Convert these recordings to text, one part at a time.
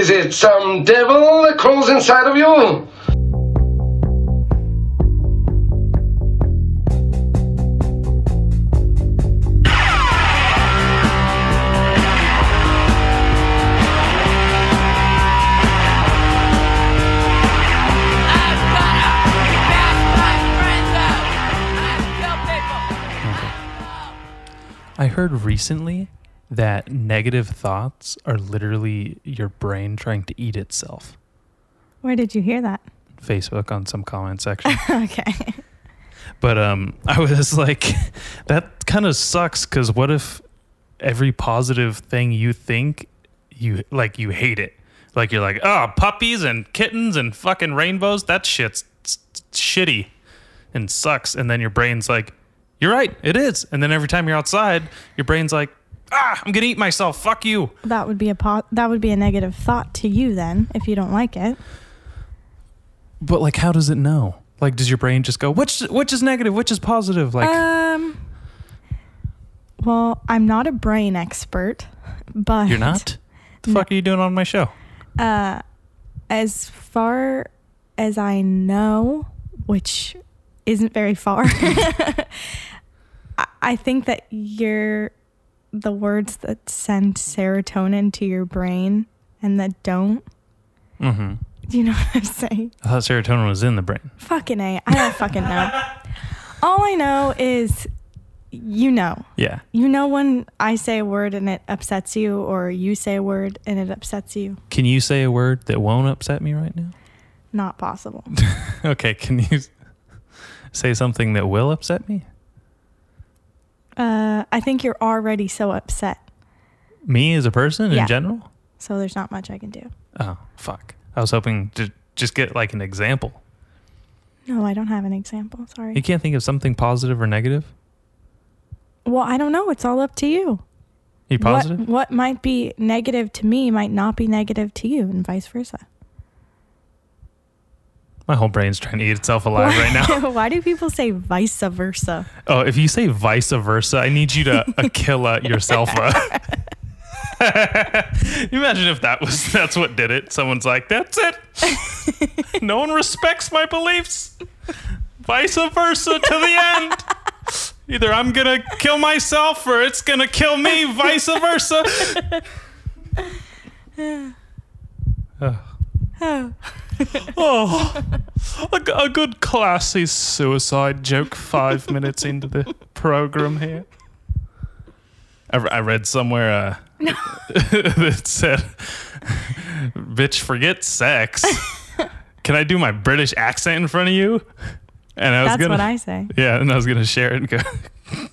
Is it some devil that crawls inside of you? I heard recently that negative thoughts are literally your brain trying to eat itself. Where did you hear that? Facebook on some comment section. okay. But um, I was like, that kind of sucks because what if every positive thing you think you like you hate it? Like you're like, oh, puppies and kittens and fucking rainbows. That shit's shitty and sucks. And then your brain's like, you're right, it is. And then every time you're outside, your brain's like, ah, I'm gonna eat myself. Fuck you. That would be a po- that would be a negative thought to you then if you don't like it. But like, how does it know? Like, does your brain just go, which which is negative, which is positive? Like, um Well, I'm not a brain expert, but you're not. What the fuck are you doing on my show? Uh as far as I know, which isn't very far. I- I think that you're the words that send serotonin to your brain and that don't. Mm-hmm. Do you know what I'm saying? I thought serotonin was in the brain. Fucking A. I don't fucking know. All I know is you know. Yeah. You know when I say a word and it upsets you, or you say a word and it upsets you. Can you say a word that won't upset me right now? Not possible. Okay. Can you say something that will upset me? Uh, I think you're already so upset, Me as a person Yeah. in general? so there's not much I can do. Oh, fuck. I was hoping to just get like an example. No, I don't have an example. Sorry. You can't think of something positive or negative? Well, I don't know. It's all up to you. You positive? What, what might be negative to me might not be negative to you, and vice versa. My whole brain's trying to eat itself alive right now. Why do people say vice versa? Oh, if you say vice versa, I need you to Aquila yourself. imagine if that was that's what did it. Someone's like, "That's it. no one respects my beliefs." Vice versa to the end. Either I'm gonna kill myself or it's gonna kill me. Vice versa. Oh, Oh, a, g- a good classy suicide joke five minutes into the program here. I, I read somewhere uh, that said, bitch, forget sex. Can I do my British accent in front of you? And I was that's gonna, what I say. yeah, and I was gonna share it and go,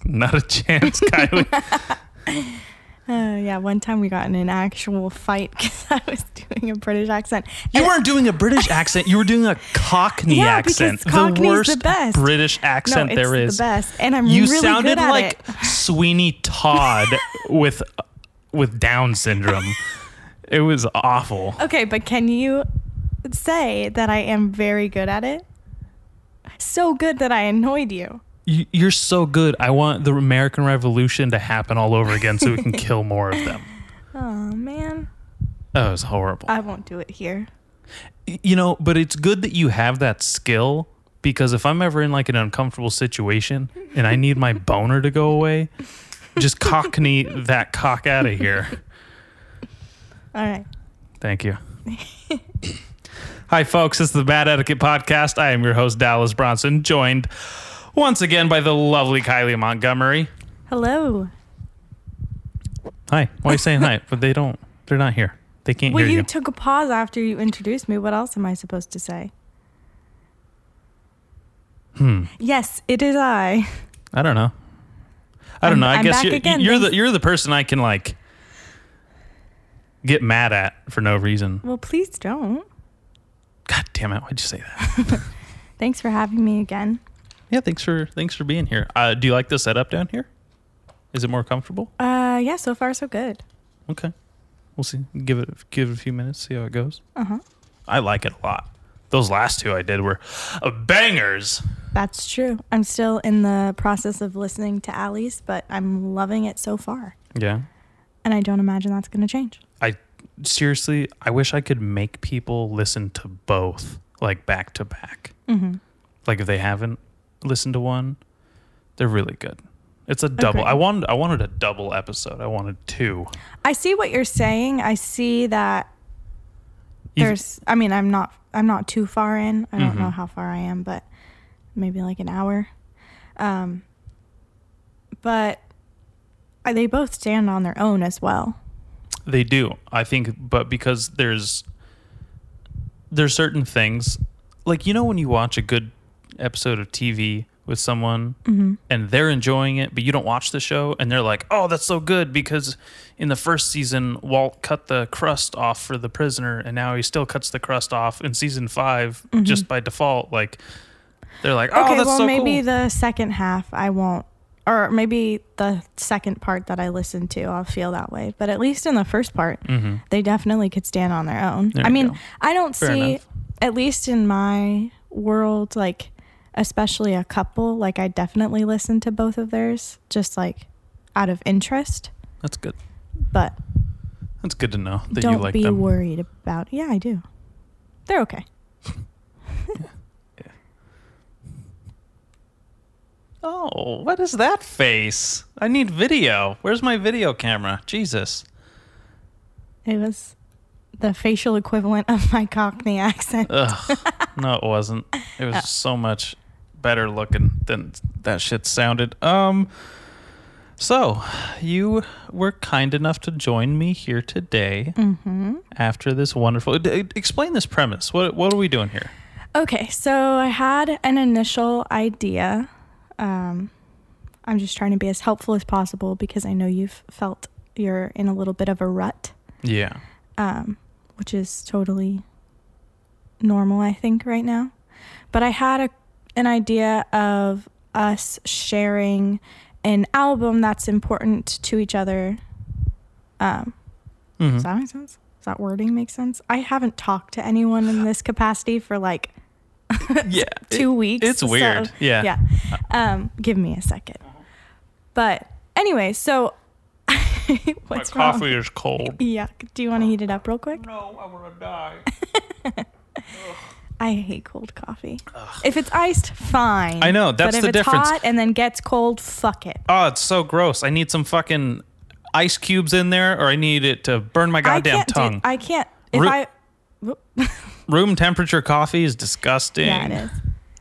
not a chance, Kylie. Uh, yeah, one time we got in an actual fight because I was doing a British accent. You And- weren't doing a British accent. You were doing a Cockney Yeah, accent. Cockney's the worst the best. British accent no, there it's the best, and I'm You really sounded good at like it. Sweeney Todd with with Down syndrome. It was awful. Okay, but can you say that I am very good at it? So good that I annoyed you. You, you're so good. I want the American Revolution to happen all over again so we can kill more of them. Oh man, That was horrible. I won't do it here. you know, but it's good that you have that skill because if I'm ever in like an uncomfortable situation and I need my boner to go away, just cockney that cock out of here. All right. Thank you. Hi, folks. This is the Bad Etiquette Podcast. I am your host, Dallas Bronson, joined once again by the lovely Kylie Montgomery. Hello. Hi. Why are you saying hi? But they don't, they're not here. They can't Well, hear you you. took a pause after you introduced me. What else am I supposed to say? Hmm. Yes, it is I. I don't know. I don't I'm- know. I I'm guess you're, again, you're the you're the person I can like get mad at for no reason. Well, please don't. God damn it! Why'd you say that? Thanks for having me again. Yeah, thanks for thanks for being here. Uh, do you like the setup down here? Is it more comfortable? Uh, yeah, so far so good. Okay, we'll see. Give it give it a few minutes. See how it goes. Uh huh. I like it a lot. Those last two I did were uh, bangers. That's true. I'm still in the process of listening to Allie's, but I'm loving it so far. Yeah, And I don't imagine that's going to change. I seriously, I wish I could make people listen to both like back to back. Mm-hmm. Like if they haven't listened to one, they're really good. It's a double. Agreed. I wanted I wanted a double episode. I wanted two. I see what you're saying. I see that there's I mean, I'm not I'm not too far in. I don't Mhm. know how far I am, but maybe like an hour. Um but they both stand on their own as well. They do. I think but because there's there's certain things like you know when you watch a good episode of TV with someone Mm-hmm. and they're enjoying it, but you don't watch the show and they're like, "Oh, that's so good because in the first season Walt cut the crust off for the prisoner and now he still cuts the crust off in season 5 just by default." Like they're like, "Oh, Mm-hmm. okay, that's well so maybe cool." the second half I won't or maybe the second part that I listen to I'll feel that way. But at least in the first part, Mhm. they definitely could stand on their own. There I mean, go. I don't Fair see enough. at least in my world like especially a couple like I definitely listen to both of theirs just like out of interest, That's good. but That's good to know that don't you like be them. worried about. Yeah, I do. They're okay. Oh, what is that face? I need video. Where's my video camera? Jesus. It was the facial equivalent of my Cockney accent. Ugh. No, it wasn't. It was uh. so much better looking than that shit sounded. Um so, you were kind enough to join me here today Mm-hmm. after this wonderful d- explain this premise. What what are we doing here? Okay, so I had an initial idea. Um, I'm just trying to be as helpful as possible because I know you've felt you're in a little bit of a rut, Yeah. um, which is totally normal, I think, right now. But I had a, an idea of us sharing an album that's important to each other. Um, Mhm. Does that make sense? Does that wording make sense? I haven't talked to anyone in this capacity for like Yeah. two it- weeks. It's so- weird. yeah. Yeah. Um, give me a second. But anyway, so what's My coffee wrong? is cold. Yeah. Do you want to heat it up real quick? No, I want to die. I hate cold coffee. If it's iced, fine. I know, that's but if the it's difference. hot and then gets cold, fuck it. Oh, it's so gross. I need some fucking ice cubes in there, or I need it to burn my goddamn I can't tongue. Do, I can't. If Ru- I Room temperature coffee is disgusting. yeah, it is.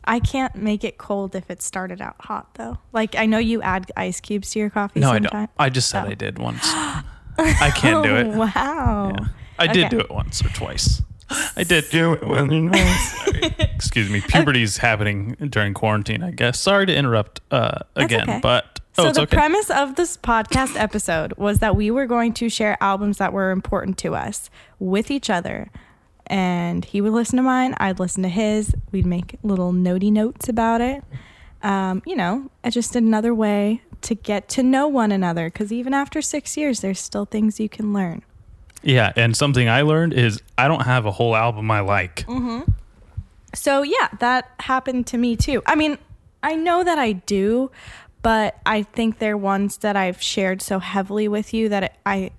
I can't make it cold if it started out hot though. Like I know you add ice cubes to your coffee. No, I don't. I just said Oh. I did once. I can't do it. Wow. Yeah. I did Okay. do it once or twice. I did do it when you know. Excuse me. Puberty's happening during quarantine, I guess. Sorry to interrupt uh, again, okay. but oh, So it's the okay. premise of this podcast episode was that we were going to share albums that were important to us with each other. And he would listen to mine, I'd listen to his. We'd make little notey notes about it. Um, you know, it's just another way to get to know one another because even after six years, there's still things you can learn. Yeah, and something I learned is I don't have a whole album I like. Mm. So yeah, that happened to me too. I mean, I know that I do, but I think they're ones that I've shared so heavily with you that it, I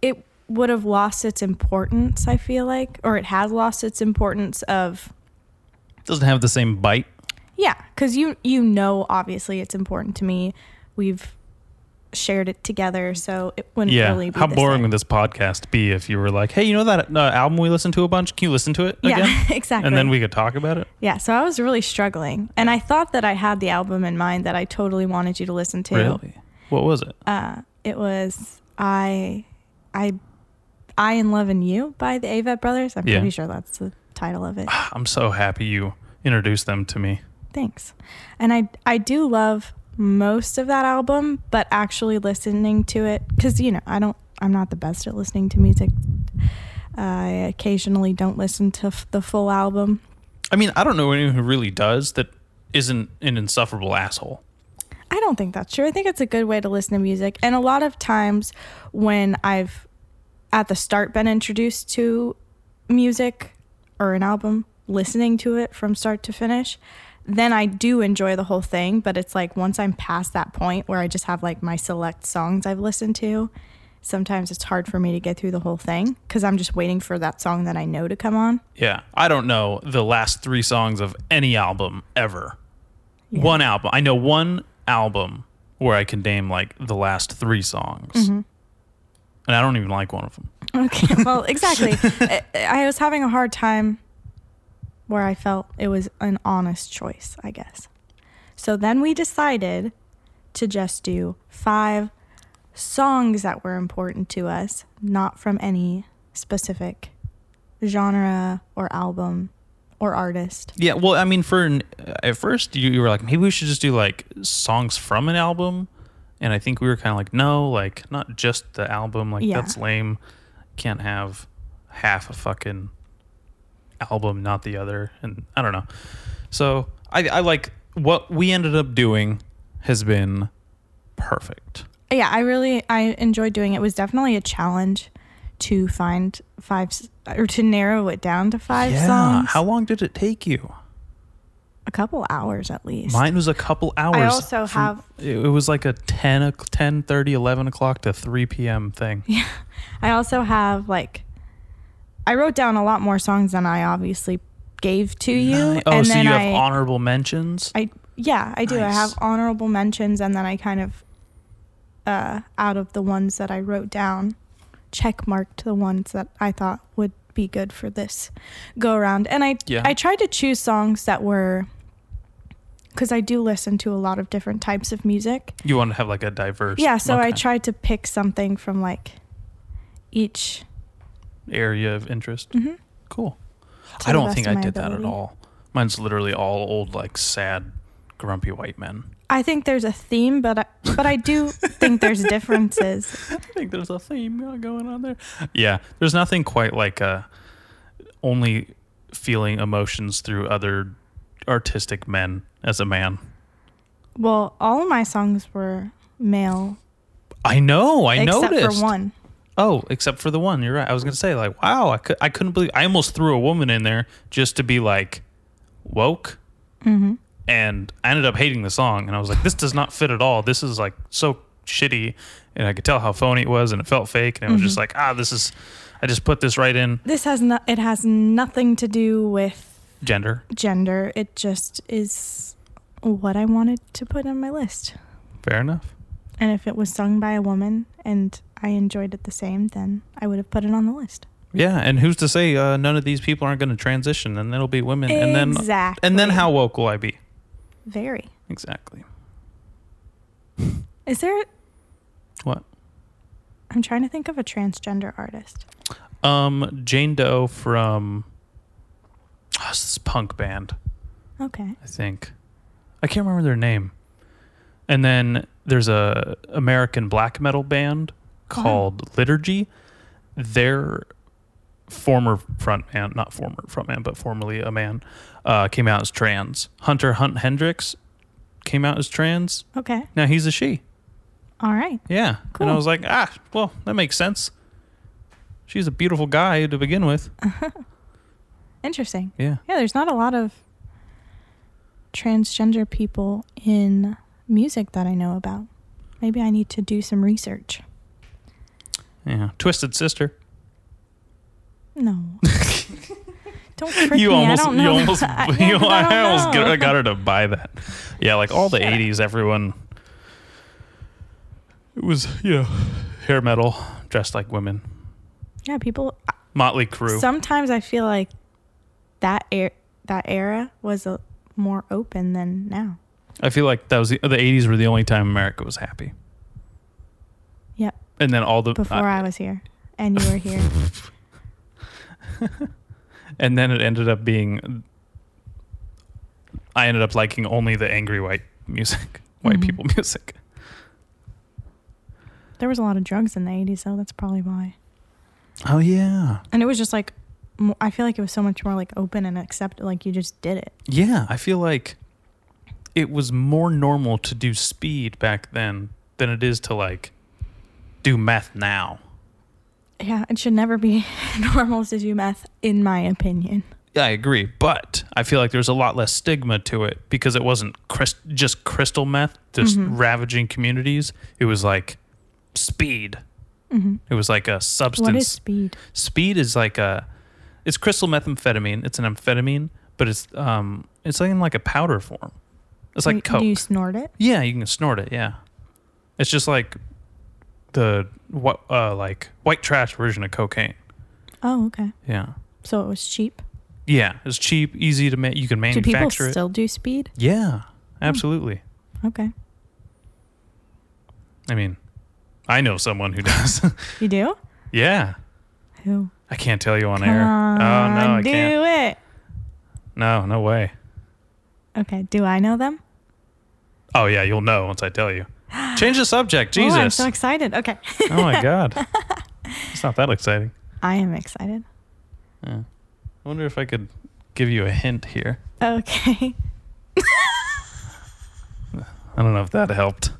it would have lost its importance, I feel like, or it has lost its importance of doesn't have the same bite. yeah, cuz you you know obviously it's important to me. We've shared it together, so it wouldn't Yeah. really be How boring same. would this podcast be if you were like, hey, you know that uh, album we listened to a bunch? Can you listen to it again? Yeah, exactly. And then we could talk about it? Yeah, so I was really struggling. And I thought that I had the album in mind that I totally wanted you to listen to. Really? What was it? Uh, it was I I I and Love and You by the Avett Brothers. I'm Yeah. pretty sure that's the title of it. I'm so happy you introduced them to me. Thanks. And I I do love most of that album, but actually listening to it cuz you know, I don't I'm not the best at listening to music. I occasionally don't listen to f- the full album. I mean, I don't know anyone who really does that isn't an insufferable asshole. I don't think that's true. I think it's a good way to listen to music. And a lot of times when I've at the start been introduced to music or an album, listening to it from start to finish, then I do enjoy the whole thing. But it's like once I'm past that point where I just have like my select songs I've listened to, sometimes it's hard for me to get through the whole thing because I'm just waiting for that song that I know to come on. Yeah, I don't know the last three songs of any album ever. Yeah. One album. I know one album where I can name like the last three songs. Mm-hmm. And I don't even like one of them. Okay, well, exactly. I, I was having a hard time where I felt it was an honest choice, I guess. So then we decided to just do five songs that were important to us, not from any specific genre or album or artist. Yeah, well, I mean, for an, at first you, you were like, maybe we should just do like songs from an album, and I think we were kind of like, no, like not just the album. Like Yeah. that's lame. Can't have half a fucking album, not the other, and I don't know. So I, I like what we ended up doing has been perfect. Yeah, I really I enjoyed doing it. It was definitely a challenge to find five or to narrow it down to five yeah. songs. How long did it take you? a couple hours at least. Mine was a couple hours. I also from- have- It was like a 10, o- 10 30, 11 o'clock to 3 p.m. thing. Yeah. I also have like I wrote down a lot more songs than I obviously gave to you. Ni- Oh, and so then you have I, honorable mentions? I yeah, I do. I have honorable mentions and then I kind of uh out of the ones that I wrote down, check marked the ones that I thought would be good for this go around. And I Yeah. I tried to choose songs that were because I do listen to a lot of different types of music. You want to have like a diverse Yeah, so I tried to pick something from like each. Area of interest. Mhm. Cool. To I don't think I did that at all. Mine's literally all old, like sad, grumpy white men. I think there's a theme, but I, but I do think there's differences. I think there's a theme going on there. Yeah, there's nothing quite like uh, only feeling emotions through other artistic men as a man. Well, all of my songs were male, I know. I except noticed. for one. Oh, except for the one. You're right. I was gonna say like, wow, I could, I couldn't believe. I almost threw a woman in there just to be like woke, Mm-hmm. and I ended up hating the song. And I was like, this does not fit at all. This is like so shitty, and I could tell how phony it was, and it felt fake. And it was just Mm-hmm. like, ah, this is. I just put this right in This has no, it has nothing to do with gender. gender. It just is what I wanted to put on my list. Fair enough. And if it was sung by a woman and I enjoyed it the same, then I would have put it on the list. Yeah, and who's to say uh, none of these people aren't going to transition, and it'll be women, and then exactly. and then how woke will I be? Very. Exactly. Is there? What? I'm trying to think of a transgender artist. Um, Jane Doe from oh, this is punk band, Okay. I think. I can't remember their name. And then there's a American black metal band called Liturgy. Their former frontman, not former frontman, but formerly a man, uh, came out as trans. Hunter Hunt-Hendrix came out as trans. Okay. Now he's a she. All right. Yeah. And I was like, ah, well, that makes sense. She's a beautiful guy to begin with. Interesting. Yeah. Yeah, there's not a lot of transgender people in music that I know about. Maybe I need to do some research. Yeah. Twisted Sister. No. don't trick you me. almost, I don't you almost, I, you, yeah, 'cause I, don't almost know. got, I got her to buy that. Yeah, like all the Shut up. 80s, everyone, it was, you know, hair metal, dressed like women. Yeah, people. Motley Crue. Sometimes I feel like that er- that era was a, more open than now. I feel like that was the, the 80s were the only time America was happy. And then all the, Before uh, I was here and you were here. and then it ended up being, I ended up liking only the angry white music, white Mhm. people music. there was a lot of drugs in the 80s, so that's probably why. Oh, yeah. And it was just like, I feel like it was so much more like open and accepted. Like you just did it. Yeah, I feel like it was more normal to do speed back then than it is to like do meth now. Yeah, it should never be normal to do meth, in my opinion. Yeah, I agree, but I feel like there's a lot less stigma to it because it wasn't crys- just crystal meth just Mhm. ravaging communities. It was like speed, It was like a substance. What is speed? Speed is like a, it's crystal methamphetamine. It's an amphetamine, but it's um, it's like in like a powder form. It's like do, coke. do you snort it? yeah, you can snort it. Yeah, it's just like the what uh like white trash version of cocaine. Oh, okay. Yeah, So it was cheap. yeah, it's cheap, easy to make. You can Do people manufacture it. still do speed? Yeah, absolutely. Okay. I mean, I know someone who does. You do? yeah, Who? I can't tell you on air. oh no, I do can't. it. No, no way. Okay. Do I know them? Oh yeah, you'll know once I tell you. Change the subject, Jesus. Oh, I'm so excited. Okay. oh my god, it's not that exciting. I am excited. I wonder if I could give you a hint here. Okay. I don't know if that helped.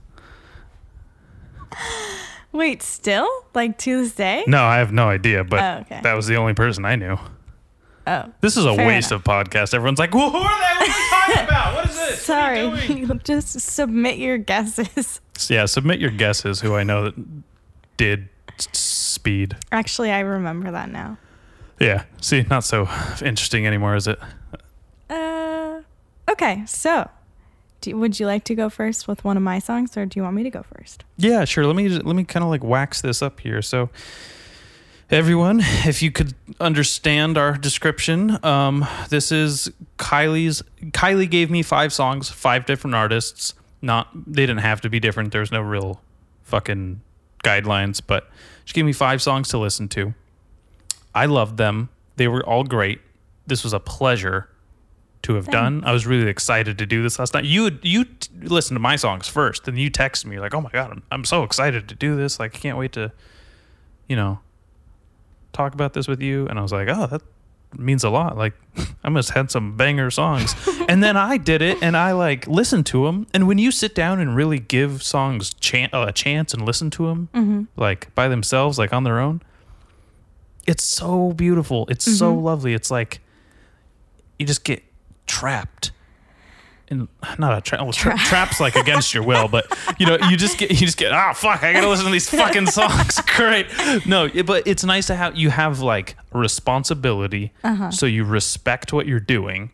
Wait, still? Like to this day? No, I have no idea, but Oh, okay. that was the only person I knew. Oh. This is a waste enough. of podcast. Everyone's like, "Well, who are they? What are you talking about? What is this? What are you Sorry. doing?" Just submit your guesses. yeah, submit your guesses. Who I know that did speed. Actually, I remember that now. Yeah. See, not so interesting anymore, is it? Uh, okay. So, do, would you like to go first with one of my songs, or do you want me to go first? Yeah, sure. Let me let me kind of like wax this up here. So, everyone, if you could understand our description, um, this is Kylie's. Kylie gave me five songs, five different artists. Not they didn't have to be different. There's no real fucking guidelines, but she gave me five songs to listen to. I loved them. They were all great. This was a pleasure to have done. I was really excited to do this last night. You you t- listened to my songs first, and you texted me like, "Oh my god, I'm I'm so excited to do this! Like, I can't wait to, you know, talk about this with you." And I was like, "Oh, that means a lot. Like, I must had some banger songs." and then I did it, and I like listened to them. And when you sit down and really give songs chan- uh, a chance and listen to them, like by themselves, like on their own, it's so beautiful. It's so lovely. It's like you just get trapped. In, not a trap. Well, tra- traps like against your will, but you know, you just get, you just get, ah, fuck, I gotta listen to these fucking songs. Great. No, but it's nice to have, you have like responsibility. So you respect what you're doing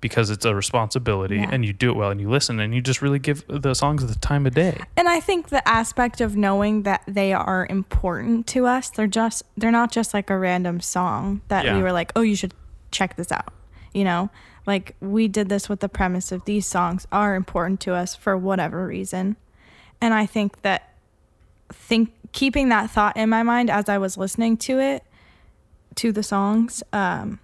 because it's a responsibility Yeah. and you do it well and you listen and you just really give the songs the time of day. And I think the aspect of knowing that they are important to us, they're just they're not just like a random song that Yeah. we were like, "Oh, you should check this out." You know? Like we did this with the premise of these songs are important to us for whatever reason. And I think that think keeping that thought in my mind as I was listening to it to the songs um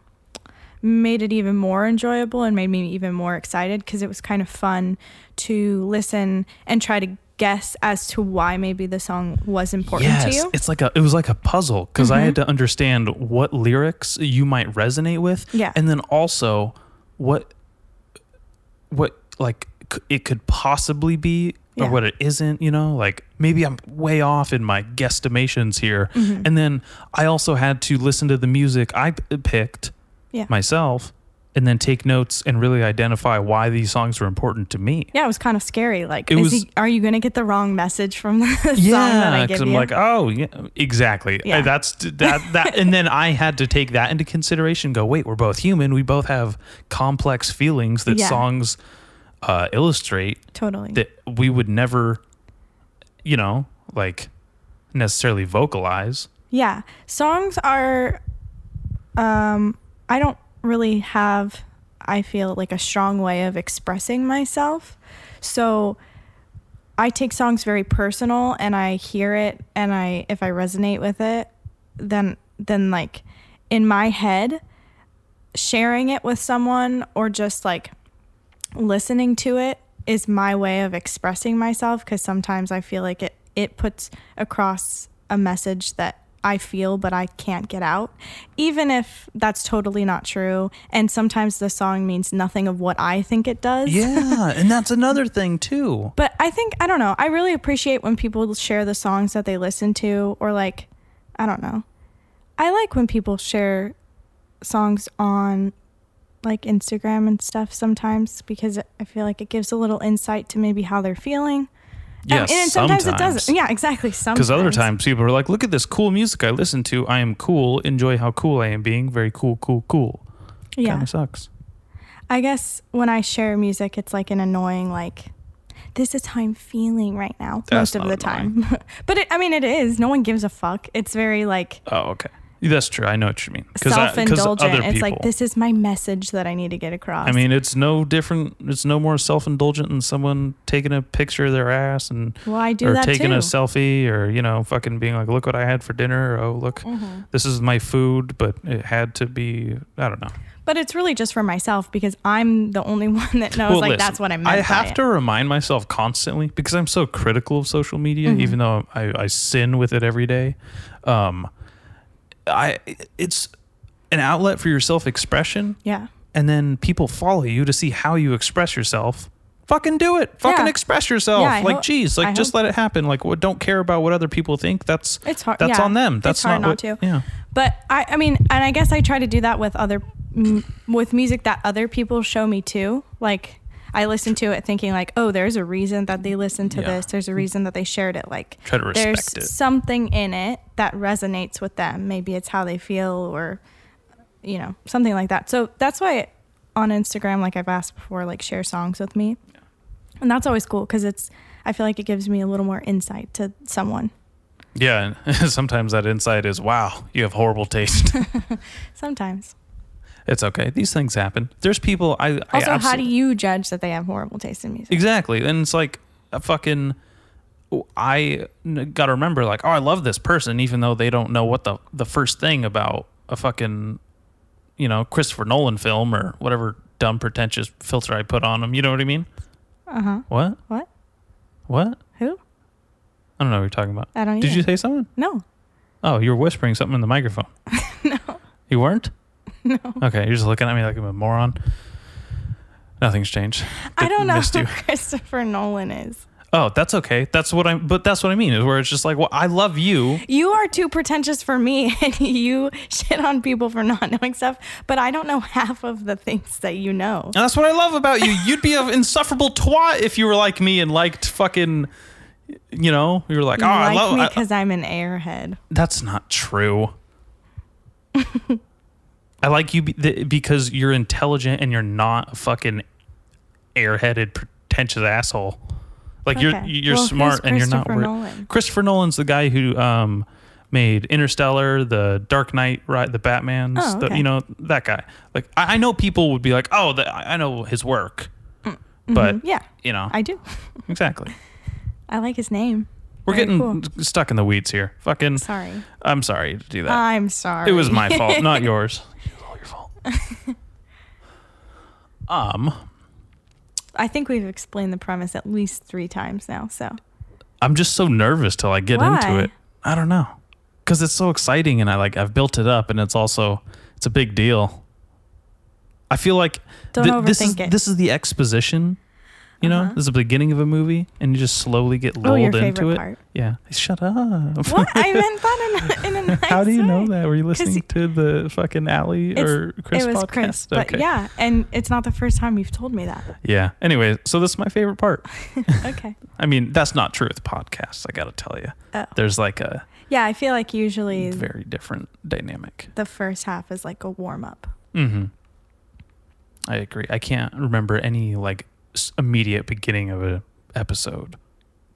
made it even more enjoyable and made me even more excited because it was kind of fun to listen and try to guess as to why maybe the song was important to you. It's like a it was like a puzzle because I had to understand what lyrics you might resonate with. Yeah. And then also what what like it could possibly be or what it isn't, you know? Like maybe I'm way off in my guesstimations here. Mm-hmm. And then I also had to listen to the music I p- picked Yeah. myself and then take notes and really identify why these songs were important to me. yeah, it was kind of scary. Like, was- he, are you going to get the wrong message from the song that Yeah, I give I'm you? like, oh, yeah, exactly. Yeah. That's that that, and then I had to take that into consideration. Go, wait, we're both human. We both have complex feelings that Yeah. songs uh, illustrate totally. that we would never, you know, like necessarily vocalize. Yeah, songs are. Um, I don't really have. I feel like a strong way of expressing myself, so I take songs very personal, and I hear it, and I if I resonate with it, then then like in my head, sharing it with someone or just like listening to it is my way of expressing myself because sometimes I feel like it it puts across a message that I feel but I can't get out even if that's totally not true and sometimes the song means nothing of what I think it does. Yeah, and that's another thing too. But I think I don't know. I really appreciate when people share the songs that they listen to or like I don't know. I like when people share songs on like Instagram and stuff sometimes because I feel like it gives a little insight to maybe how they're feeling. Yeah, um, and, and sometimes, it doesn't. Yeah, exactly. Sometimes. Because other times people are like, look at this cool music I listen to. I am cool. Enjoy how cool I am being. Very cool, cool, cool. yeah. Kind of sucks. I guess when I share music, it's like an annoying like. This is how I'm feeling right now That's most of the time. but it, I mean, it is. No one gives a fuck. It's very like Oh, okay. That's true. I know what you mean. Self-indulgent. It's like this is my message that I need to get across. I mean, it's no different. It's no more self-indulgent than someone taking a picture of their ass and well, I do or that taking too. a selfie or you know fucking being like, look what I had for dinner. Or, oh, look, Mm-hmm. this is my food, but it had to be. I don't know. But it's really just for myself because I'm the only one that knows like listen, that's what I meant. I have it. to remind myself constantly because I'm so critical of social media, Mm-hmm. even though I, I sin with it every day. Um, I it's an outlet for your self expression, Yeah. and then people follow you to see how you express yourself. Fucking do it. Fucking Yeah. express yourself. Yeah, like, hope- geez, like I just hope- let it happen. Like, what? Don't care about what other people think. That's It's hard. That's yeah. on them. It's That's hard not, not what, to. Yeah. But I, I mean, and I guess I try to do that with other, m- with music that other people show me too. Like I listen to it thinking like, oh, there's a reason that they listened to Yeah. this. There's a mm-hmm. reason that they shared it. Like Try to there's it. something in it that resonates with them. Maybe it's how they feel or, you know, something like that. So that's why on Instagram, like I've asked before, like share songs with me. And that's always cool because it's, I feel like it gives me a little more insight to someone. Yeah. And sometimes that insight is, wow, you have horrible taste. Sometimes. It's okay. These things happen. There's people. I I Also, how do you judge that they have horrible taste in music? Exactly. And it's like a fucking I got to remember like, oh, I love this person even though they don't know what the the first thing about a fucking you know, Christopher Nolan film or whatever dumb pretentious filter I put on them. You know what I mean? Uh huh. What? What? What? Who? I don't know what you're talking about. I don't Did either. you say something? No. Oh, you were whispering something in the microphone. No. You weren't? No. Okay, you're just looking at me like I'm a moron. Nothing's changed. I don't know who. Christopher Nolan is. Oh, that's okay. That's what I'm. But that's what I mean is where it's just like, well, I love you. You are too pretentious for me, and you shit on people for not knowing stuff. But I don't know half of the things that you know. And that's what I love about you. You'd be an insufferable twat if you were like me and liked fucking, you know, you were like, You oh, I like love. me because I'm an airhead. that's not true. I like you because you're intelligent and you're not a fucking airheaded, pretentious asshole. Like you're you're Well, smart and you're not. Nolan? Christopher Nolan's the guy who um made Interstellar, The Dark Knight, right? The Batman's, Oh, the, you know that guy. Like I, I know people would be like, oh, the, I know his work, but Mm, Yeah, you know I do. exactly. I like his name. We're Very getting cool. stuck in the weeds here. Fucking, Sorry. I'm sorry to do that. I'm sorry. It was my fault, not yours. It was all your fault. um, I think we've explained the premise at least three times now. So I'm just so nervous till I get into it. I don't know, because it's so exciting, and I like I've built it up, and it's also it's a big deal. I feel like Don't this is overthink it. this is the exposition. You know, Uh-huh. this is the beginning of a movie, and you just slowly get Oh, your lulled into favorite it. part. Yeah, shut up. what I meant that in a, in a nice How do you know way. that? Were you 'Cause listening to the fucking Allie It's- or Chris it was podcast? Chris, but okay. yeah, and it's not the first time you've told me that. Yeah. Anyway, so this is my favorite part. Okay. I mean, that's not true with podcasts. I got to tell you, Oh. there's like a Yeah, I feel like usually very different dynamic. the first half is like a warm up. Mm-hmm. I agree. I can't remember any like immediate beginning of a episode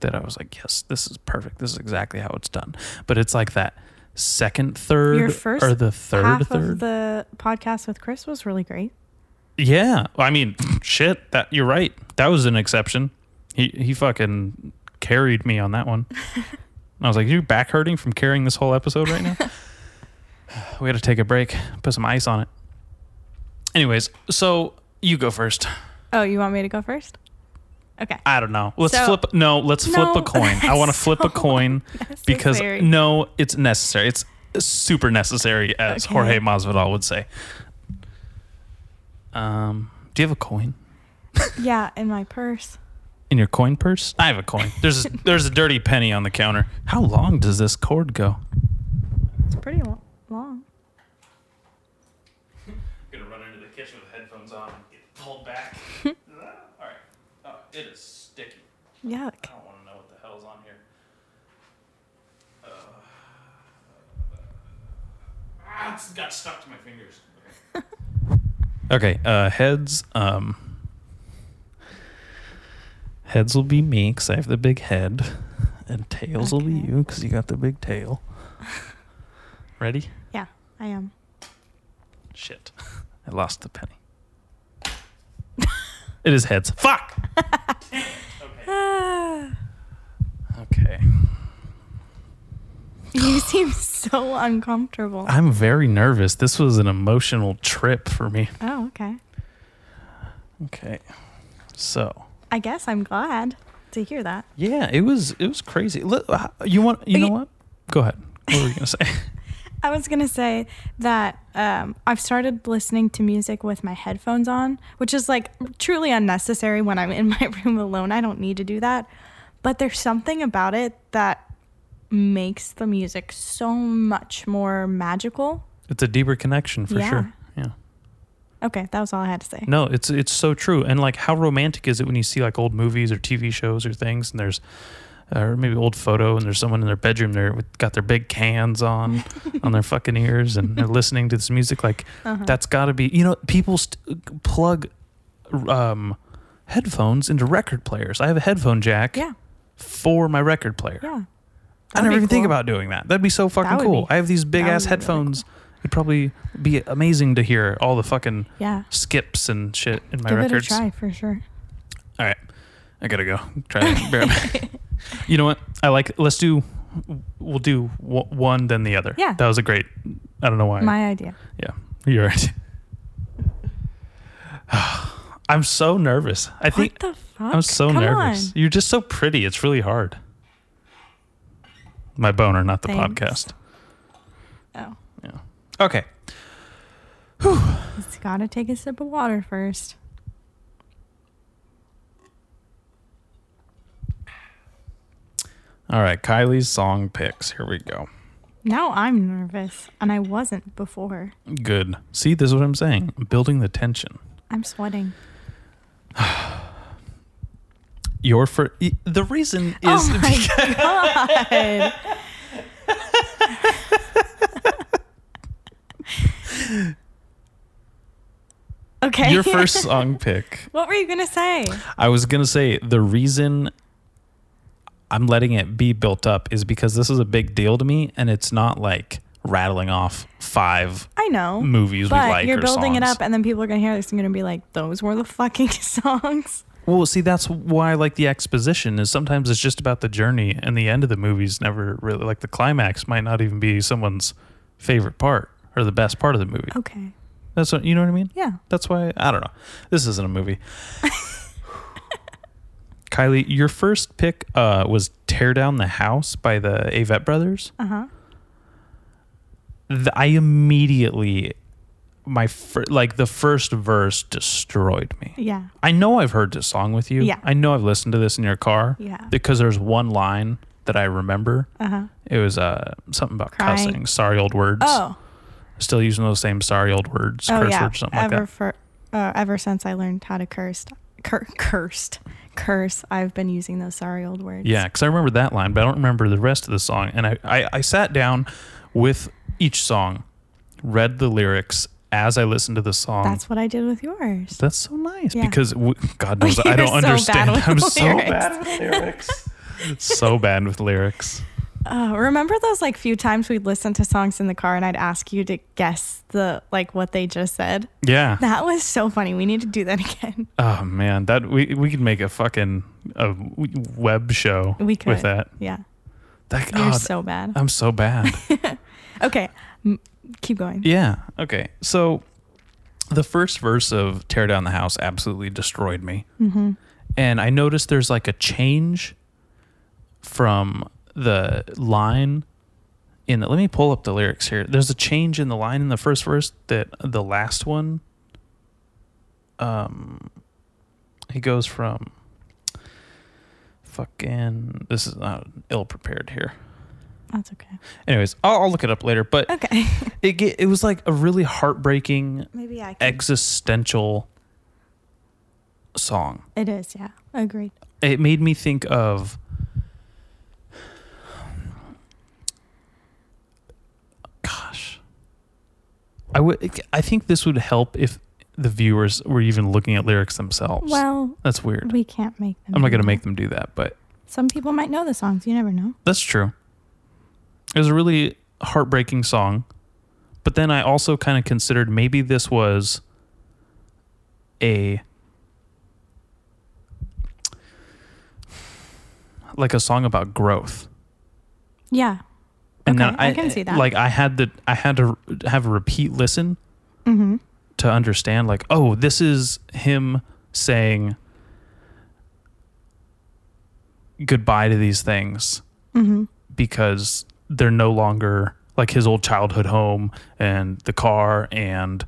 that I was like, yes, this is perfect. This is exactly how it's done. But it's like that second third Your first or the third half third. of the podcast with Chris was really great. Yeah, I mean, shit. That you're right. That was an exception. He he fucking carried me on that one. I was like, "You back hurting from carrying this whole episode right now?" we got to take a break. Put some ice on it. Anyways, so you go first. Oh, you want me to go first? Okay. I don't know. Let's So- flip. No, let's flip a coin. I want to flip a so coin because no, it's necessary. It's super necessary, as Okay. Jorge Masvidal would say. Um, do you have a coin? Yeah, in my purse. In your coin purse? I have a coin. There's a, there's a dirty penny on the counter. How long does this cord go? It's pretty long. Yuck. I don't want to know what the hell's on here. Uh, ah, it's got stuck to my fingers. Okay. uh, heads. Um, heads will be me because I have the big head, and tails okay. will be you because you got the big tail. Ready? Yeah, I am. Shit, I lost the penny. it is heads. Fuck. Okay. You seem so uncomfortable. I'm very nervous. This was an emotional trip for me. Oh, okay. Okay. So, I guess I'm glad to hear that. yeah, it was it was crazy. Look, uh, You want you know what? Go ahead. What were you going to say? I was gonna say that um, I've started listening to music with my headphones on, which is like truly unnecessary when I'm in my room alone. I don't need to do that, but there's something about it that makes the music so much more magical. It's a deeper connection for Yeah. sure. Yeah. Okay, that was all I had to say. No, it's it's so true. And like how romantic is it when you see like old movies or TV shows or things and there's or maybe old photo and there's someone in their bedroom there with got their big cans on on their fucking ears and they're listening to this music like Uh-huh. that's got to be you know people st- plug um headphones into record players. I have a headphone jack Yeah, for my record player. yeah. I never even think about doing that. That'd be so fucking cool. be- I have these big ass be really headphones. It'd probably be amazing to hear all the fucking Yeah, skips and shit in my give records. it a try for sure. All right, I gotta go. Try to. You know what? I like. Let's do. We'll do one then the other. Yeah. that was a great. I don't know why. My idea. yeah, you're right. I'm so nervous. I think what the fuck? I'm so Come nervous. on. You're just so pretty. It's really hard. My boner, not the Thanks. podcast. Oh, Yeah. Okay. it's gotta take a sip of water first. All right. Kylie's song picks. Here we go. Now I'm nervous, and I wasn't before. Good. See, this is what I'm saying. I'm building the tension. I'm sweating. Your for the reason oh is oh my god. okay. your first song pick. what were you gonna say? I was gonna say the reason I'm letting it be built up is because this is a big deal to me, and it's not like rattling off five I know. movies but we like you're building it up, and then people are gonna hear this and gonna be like, "Those were the fucking songs." Well, see, that's why I like the exposition. Is sometimes it's just about the journey, and the end of the movie's never really like the climax might not even be someone's favorite part or the best part of the movie. Okay. That's what you know what I mean. Yeah. That's why I don't know. This isn't a movie. Kylie, your first pick uh, was "Tear Down the House" by the Avett Brothers. Uh huh. I immediately, my fir- like the first verse destroyed me. Yeah. I know I've heard this song with you. Yeah. I know I've listened to this in your car. Yeah. Because there's one line that I remember. Uh huh. It was uh, something about Crying. cussing, sorry old words. Oh. Still using those same sorry old words, Oh curse yeah. words, something like that. for uh, ever since I learned how to curse, cur- cursed, curse, I've been using those sorry old words. Yeah, because I remember that line, but I don't remember the rest of the song. And I, I, I sat down with each song, read the lyrics as I listened to the song. That's what I did with yours. That's so nice Yeah. because w- God knows I don't so understand. with I'm so lyrics. bad with lyrics. so bad with lyrics. Oh, remember those like few times we'd listen to songs in the car and I'd ask you to guess the like what they just said? Yeah. That was so funny. We need to do that again. Oh man, that we we could make a fucking a w- web show We could. with that. Yeah. That You're oh, so bad. I'm so bad. Okay. Keep going. yeah. Okay. So the first verse of "Tear Down the House" absolutely destroyed me, Mm-hmm. and I noticed there's like a change from the line in the, let me pull up the lyrics here. There's a change in the line in the first verse that the last one um he goes from fucking this is not ill prepared here. That's okay. Anyways, I'll, I'll look it up later, but Okay. it ge- it was like a really heartbreaking Maybe I can. existential song. it is, yeah. Agreed. it made me think of gosh I would. I think this would help if the viewers were even looking at lyrics themselves. Well, that's weird. we can't make them. I'm not do gonna that. make them do that, but Some people might know the songs. You never know. that's true. It was a really heartbreaking song, but then I also kind of considered maybe this was a like a song about growth. Yeah. And Okay, then I can see that. Like I had to I had to have a repeat listen Mm-hmm. to understand like oh this is him saying goodbye to these things Mm-hmm. because they're no longer like his old childhood home and the car and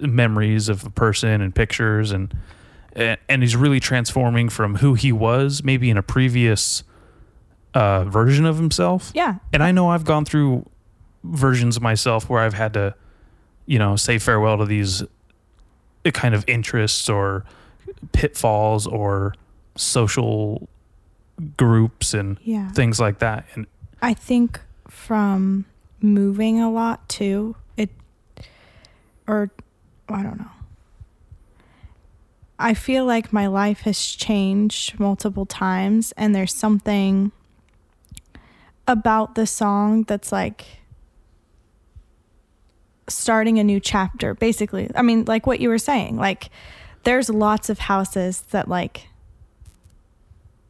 memories of a person and pictures and and he's really transforming from who he was maybe in a previous uh, version of himself Yeah. and I know I've gone through versions of myself where I've had to, you know, say farewell to these uh, kind of interests or pitfalls or social groups and Yeah. things like that. And I think from moving a lot too, it, or I don't know. I feel like my life has changed multiple times, and there's something about the song that's like starting a new chapter, basically. I mean, like what you were saying, like there's lots of houses that like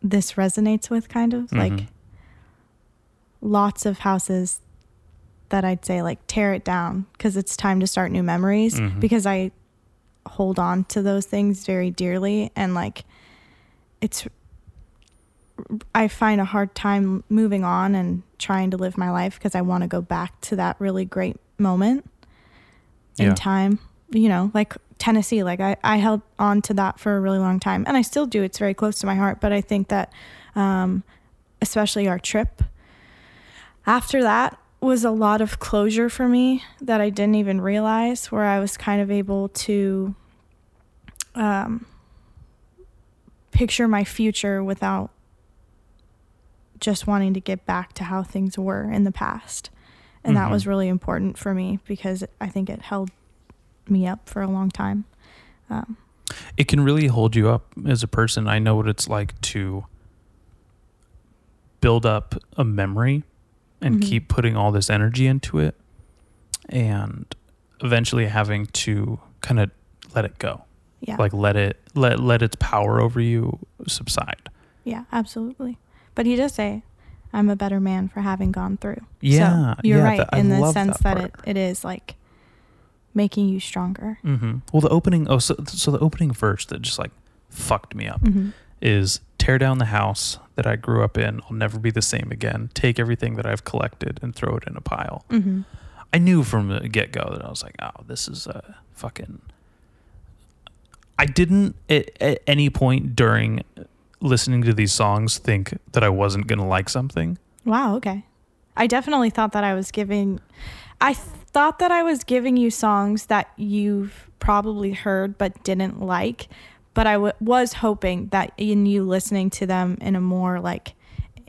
this resonates with, kind of like Mhm. Lots of houses that I'd say like tear it down because it's time to start new memories Mhm. because I hold on to those things very dearly and like it's I find a hard time moving on and trying to live my life because I want to go back to that really great moment in Yeah. time. You know, like Tennessee, like I, I held on to that for a really long time and I still do. It's very close to my heart, but I think that um, especially our trip after that was a lot of closure for me that I didn't even realize, where I was kind of able to um, picture my future without just wanting to get back to how things were in the past. And that Mhm. was really important for me because I think it held me up for a long time. Um, it can really hold you up as a person. I know what it's like to build up a memory and Mhm. keep putting all this energy into it and eventually having to kind of let it go. yeah. Like let it let let its power over you subside. Yeah, absolutely. But he does say, I'm a better man for having gone through. Yeah, So you're yeah, right I in the sense that that, it, it is like making you stronger. hmm Well, the opening oh so so the opening verse that just like fucked me up hmm is tear down the house that I grew up in. I'll never be the same again. Take everything that I've collected and throw it in a pile. hmm I knew from the get go that I was like, oh, this is a fucking. I didn't at, at any point during listening to these songs think that I wasn't going to like something. Wow, okay. I definitely thought that I was giving, I thought that I was giving you songs that you've probably heard but didn't like. But I w- was hoping that in you listening to them in a more like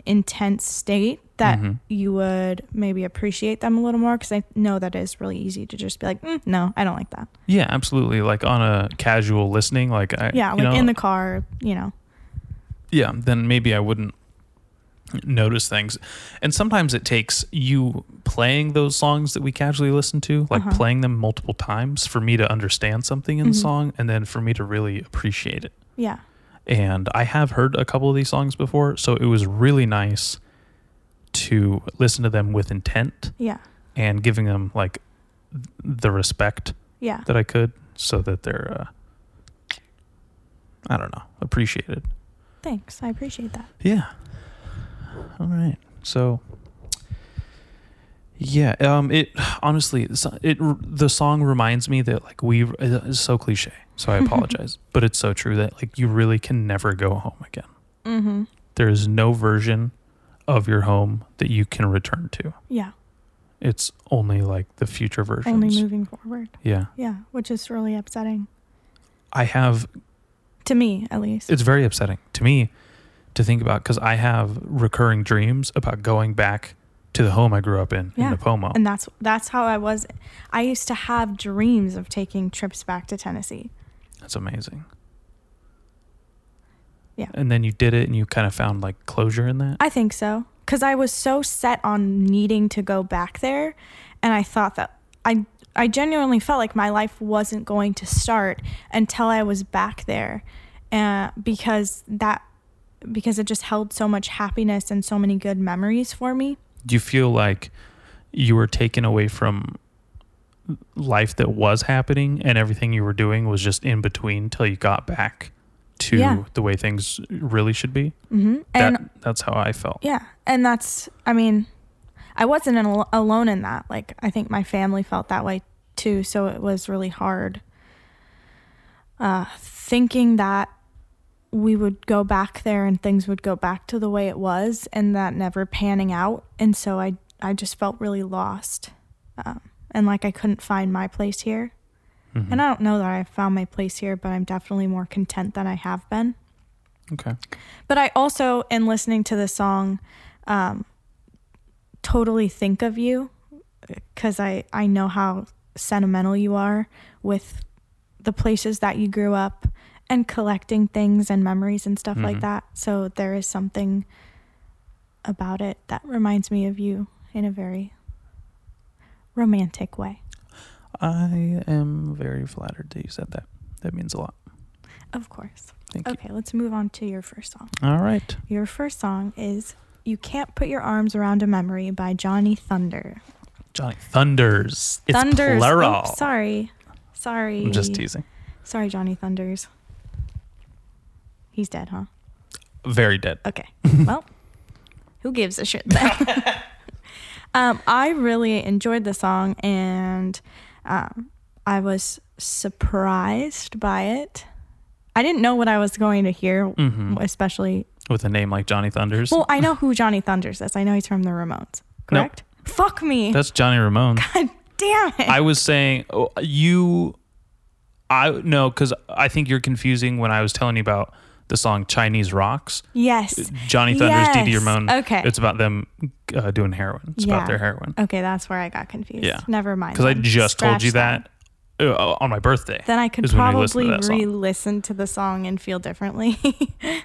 intense state, that Mhm. you would maybe appreciate them a little more. Because I know that it's really easy to just be like, mm, no, I don't like that. Yeah, absolutely. Like on a casual listening, like I, Yeah, like know, in the car, you know. yeah, then maybe I wouldn't notice things. And sometimes it takes you playing those songs that we casually listen to, like Uh-huh. playing them multiple times for me to understand something in the Mhm. song and then for me to really appreciate it. Yeah. And I have heard a couple of these songs before, so it was really nice to listen to them with intent Yeah. and giving them like the respect Yeah. that I could so that they're uh, I don't know, appreciated. Thanks. I appreciate that. Yeah. All right. So yeah, um it honestly it the song reminds me that like we it's so cliche. So I apologize, but it's so true that like you really can never go home again. Mm-hmm. There is no version of your home that you can return to. Yeah. It's only like the future versions. Only moving forward. Yeah. Yeah. Which is really upsetting. I have To me, at least. it's very upsetting to me to think about because I have recurring dreams about going back to the home I grew up in Yeah. in Nipomo. And that's that's how I was. I used to have dreams of taking trips back to Tennessee. That's amazing. Yeah. And then you did it and you kind of found like closure in that. I think so. Because I was so set on needing to go back there. And I thought that I, I genuinely felt like my life wasn't going to start until I was back there. Uh, because that, because it just held so much happiness and so many good memories for me. Do you feel like you were taken away from life that was happening and everything you were doing was just in between till you got back to Yeah. the way things really should be? hmm And that, that's how I felt. Yeah, and that's I mean, I wasn't al- alone in that. Like I think my family felt that way too, so it was really hard uh thinking that we would go back there and things would go back to the way it was and that never panning out and so I I just felt really lost. Um, and like I couldn't find my place here. Mhm. And I don't know that I found my place here, but I'm definitely more content than I have been. Okay. But I also, in listening to the song, um, totally think of you because I, I know how sentimental you are with the places that you grew up and collecting things and memories and stuff like Mhm. that. So there is something about it that reminds me of you in a very romantic way. I am very flattered that you said that. That means a lot. Of course. Thank you. Okay, let's move on to your first song. All right. Your first song is You Can't Put Your Arms Around a Memory by Johnny Thunder. Johnny Thunders. It's Thunders. plural. Oops, sorry. Sorry. I'm just teasing. Sorry, Johnny Thunders. He's dead, huh? Very dead. Okay. well, who gives a shit then? um, I really enjoyed the song and um, I was surprised by it. I didn't know what I was going to hear, hmm especially With a name like Johnny Thunders. Well, I know who Johnny Thunders is. I know he's from the Ramones. Correct? Fuck me. That's Johnny Ramone. God damn it. I was saying oh, you. I no, because I think you're confusing when I was telling you about the song Chinese Rocks. yes. Johnny Thunders, Yes. Ramone. Okay. It's about them uh, doing heroin. It's Yeah. about their heroin. Okay, that's where I got confused. Yeah. Never mind. Because I just told you that, uh, on my birthday. Then I could when we listened to probably re-listen to the song and feel differently.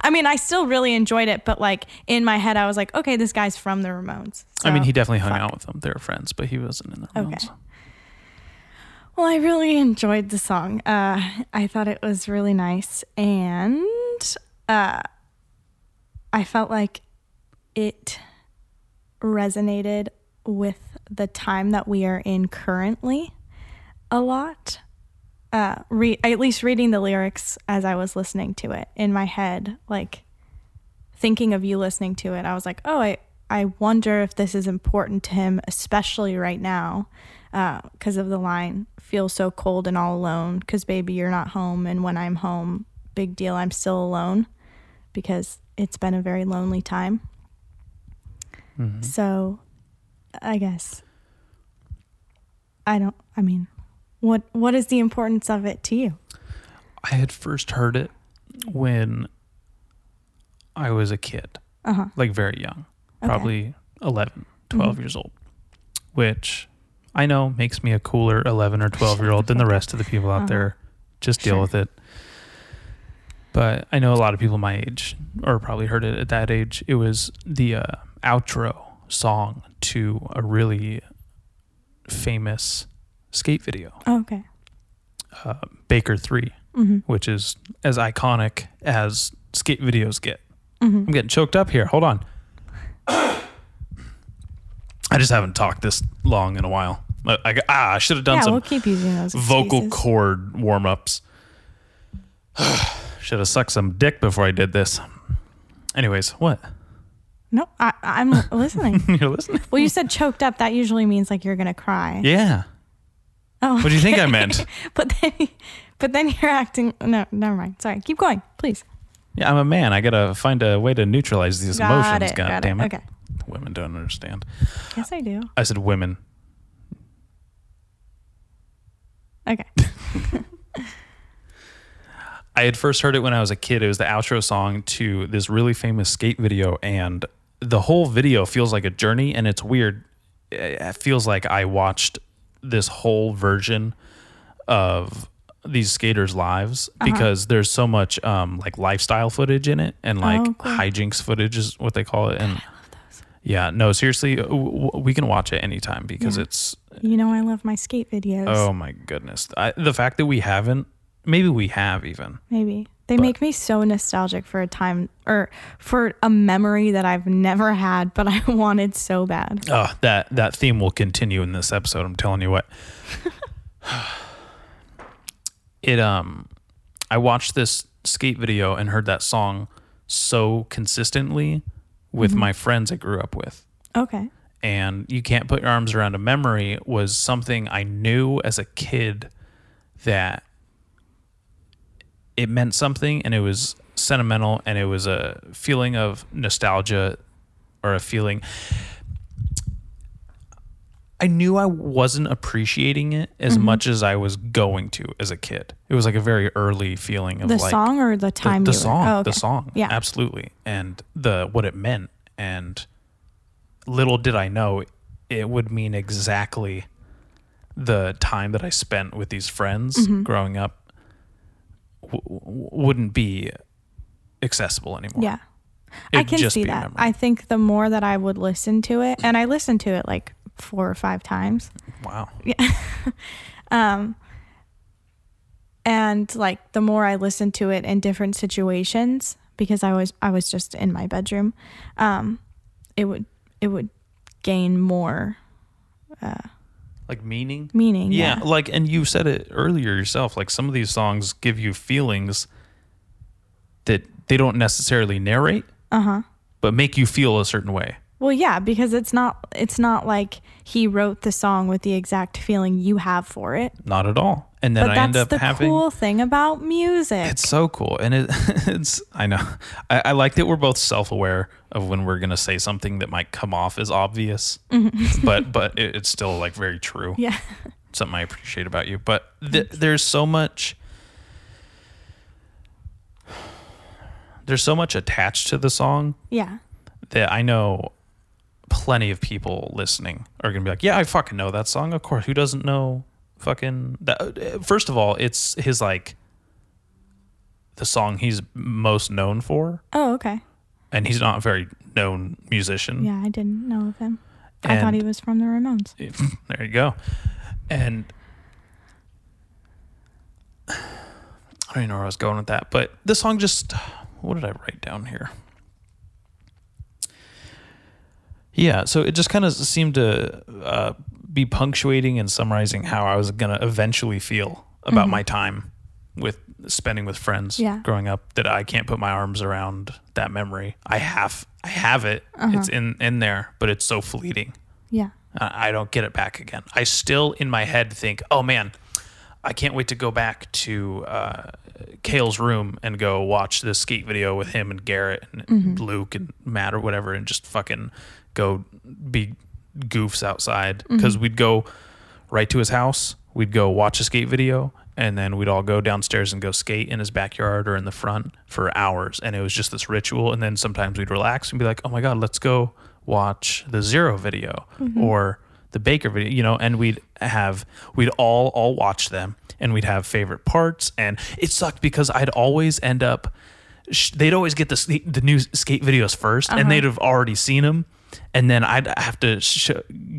I mean, I still really enjoyed it, but like in my head, I was like, okay, this guy's from the Ramones. I mean, he definitely hung fuck. out with them. They were friends, but he wasn't in the Okay. Well, I really enjoyed the song. Uh, I thought it was really nice, and uh, I felt like it resonated with the time that we are in currently a lot. Uh, re- at least reading the lyrics as I was listening to it in my head, like thinking of you listening to it, I was like, oh, I, I wonder if this is important to him, especially right now, because of the line, feel so cold and all alone, because baby, you're not home. And when I'm home, big deal, I'm still alone, because it's been a very lonely time. Mhm. So I guess I don't, I mean, what what is the importance of it to you? I had first heard it when I was a kid, Uh huh. like very young, Okay. probably 11, 12 Mhm. years old, which I know makes me a cooler 11 or 12 year old than the rest of the people out Uh-huh. there. Just deal Sure. with it. But I know a lot of people my age, or probably heard it at that age. It was the uh, outro song to a really famous skate video, Oh, okay. uh, Baker 3, Mm-hmm. which is as iconic as skate videos get. Mm-hmm. I'm getting choked up here. Hold on. I just haven't talked this long in a while. I, I, ah, I should have done Yeah, some we'll keep using those vocal excuses. cord warm ups. should have sucked some dick before I did this. Anyways, what? No, I, I'm listening. You're listening? well, you said choked up. That usually means like you're gonna cry. Yeah. Oh, What do you think I meant? but then, but then you're acting. No, never mind. Sorry. Keep going, please. Yeah, I'm a man. I gotta find a way to neutralize these got emotions. it. God damn it. it. Okay. Women don't understand. Yes, I do. I said women. Okay. I had first heard it when I was a kid. It was the outro song to this really famous skate video, and the whole video feels like a journey and it's weird. It feels like I watched this whole version of these skaters' lives Uh-huh. because there's so much um, like lifestyle footage in it and like Oh, cool. hijinks footage is what they call it. And yeah, no, seriously, w- w- we can watch it anytime because Yeah. it's You know, I love my skate videos. oh my goodness. I, the fact that we haven't, maybe we have even. Maybe. They But- make me so nostalgic for a time or for a memory that I've never had, but I wanted so bad. Oh, that that theme will continue in this episode. I'm telling you what. it um, I watched this skate video and heard that song so consistently with my friends I grew up with, Okay. And you can't put your arms around a memory was something I knew as a kid that it meant something and it was sentimental and it was a feeling of nostalgia or a feeling I knew I wasn't appreciating it as mm-hmm. much as I was going to as a kid. It was like a very early feeling of The like song or the the, time the were- song, oh, the song, Yeah. absolutely, and the what it meant. And little did I know, it would mean exactly the time that I spent with these friends Mm-hmm. growing up w- wouldn't be accessible anymore. Yeah. It I can see that. I think the more that I would listen to it, and I listened to it like four or five times. wow. Yeah. um, and like the more I listened to it in different situations, because I was I was just in my bedroom, um, it would it would gain more Like meaning. meaning. Yeah, Yeah. like and you said it earlier yourself. Like some of these songs give you feelings that they don't necessarily narrate, Uh huh. but make you feel a certain way. Well, yeah, because it's not it's not like he wrote the song with the exact feeling you have for it. Not at all. And then but I that's end up the having cool thing about music. It's so cool, and it, it's. I know. I, I like that we're both self-aware of when we're gonna say something that might come off as obvious, mm-hmm. but but it, it's still like very true. yeah. Something I appreciate about you. But th- there's so much. There's so much attached to the song Yeah. that I know plenty of people listening are gonna be like, "Yeah, I fucking know that song. Of course, who doesn't know fucking that?" Uh, uh, first of all, it's his like the song he's most known for, Oh, okay. and he's not a very known musician. Yeah, I didn't know of him. I thought he was from the Ramones. there you go. And I don't even know where I was going with that, but this song just what did I write down here? Yeah, so it just kind of seemed to uh, be punctuating and summarizing how I was gonna eventually feel about my time with spending with friends Yeah. growing up. That I can't put my arms around that memory. I have, I have it. It's in in there, but it's so fleeting. Yeah. I I don't get it back again. I still in my head think, oh man, I can't wait to go back to uh, Kale's room and go watch this skate video with him and Garrett and Luke and Matt or whatever, and just fucking go be goofs outside mm-hmm. because we'd go right to his house. We'd go watch a skate video, and then we'd all go downstairs and go skate in his backyard or in the front for hours. And it was just this ritual. And then sometimes we'd relax and be like, "Oh my god, let's go watch the Zero video mm-hmm. or the Baker video," you know. And we'd have we'd all all watch them, and we'd have favorite parts. And it sucked because I'd always end up. They'd always get the the new skate videos 1st and uh-huh. they'd have already seen them. And then I'd have to sh-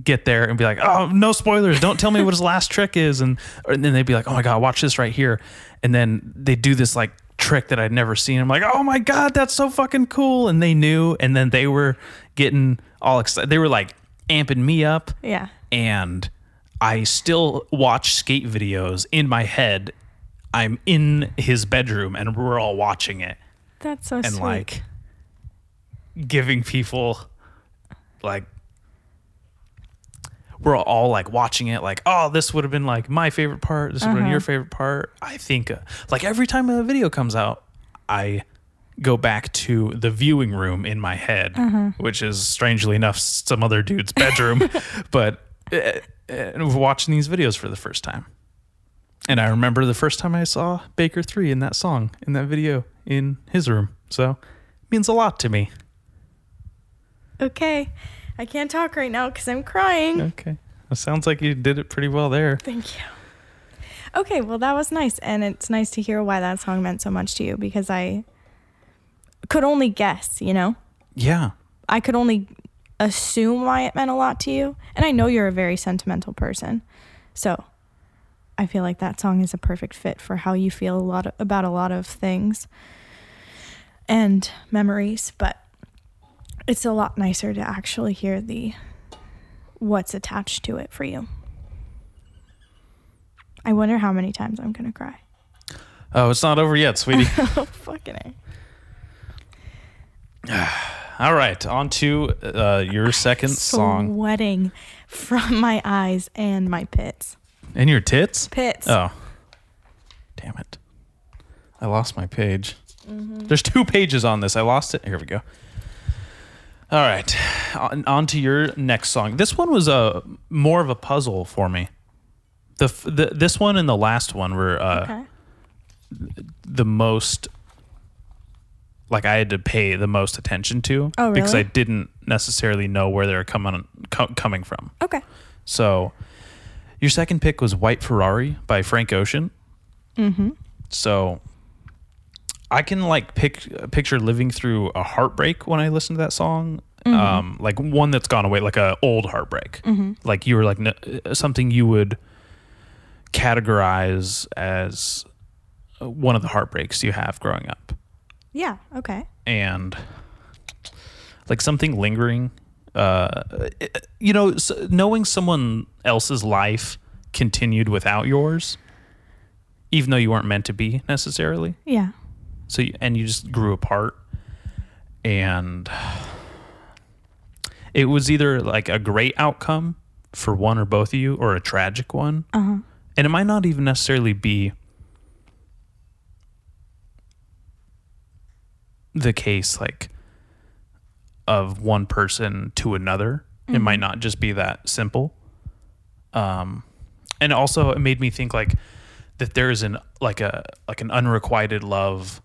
get there and be like, "Oh, no spoilers! Don't tell me what his last trick is." And, and then they'd be like, "Oh my god, watch this right here!" And then they do this like trick that I'd never seen. I'm like, "Oh my god, that's so fucking cool!" And they knew, and then they were getting all excited. They were like amping me up, Yeah. and I still watch skate videos in my head. I'm in his bedroom, and we're all watching it That's so and sweet. like giving people like we're all like watching it like oh this would have been like my favorite part. This would have been your favorite part. I think uh, like every time a video comes out i go back to the viewing room in my head which is strangely enough some other dude's bedroom. But uh, uh, watching these videos for the first time. And I remember the first time I saw Baker 3 in that song, in that video in his room. So it means a lot to me. Okay. I can't talk right now because I'm crying. Okay. It sounds like you did it pretty well there. Thank you. Okay, well, that was nice. And it's nice to hear why that song meant so much to you because I could only guess, you know? Yeah. I could only assume why it meant a lot to you. And I know you're a very sentimental person. So I feel like that song is a perfect fit for how you feel a lot of, about a lot of things and memories. But it's a lot nicer to actually hear the what's attached to it for you. I wonder how many times I'm gonna cry. Oh, it's not over yet, sweetie. oh fucking A. All right, on to uh, your second song. Sweating from my eyes and my pits. And your tits? Pits. Oh. Damn it. I lost my page. There's two pages on this. I lost it. Here we go. All right. On, on to your next song. This one was a more of a puzzle for me. The, the this one and the last one were uh, okay. the most like I had to pay the most attention to Oh, really? because I didn't necessarily know where they were coming co- coming from. Okay. So, your second pick was White Ferrari by Frank Ocean. Mm-hmm. So, I can like pick picture living through a heartbreak when I listen to that song. Um, like one that's gone away, like a old heartbreak. Like you were like n- something you would categorize as one of the heartbreaks you have growing up Yeah. Okay. and like something lingering uh you know knowing someone else's life continued without yours even though you weren't meant to be necessarily Yeah. So you, and you just grew apart. And it was either like a great outcome for one or both of you or a tragic one. Uh-huh. and it might not even necessarily be the case like of one person to another. It might not just be that simple. Um and also it made me think like that there's an like a like an unrequited love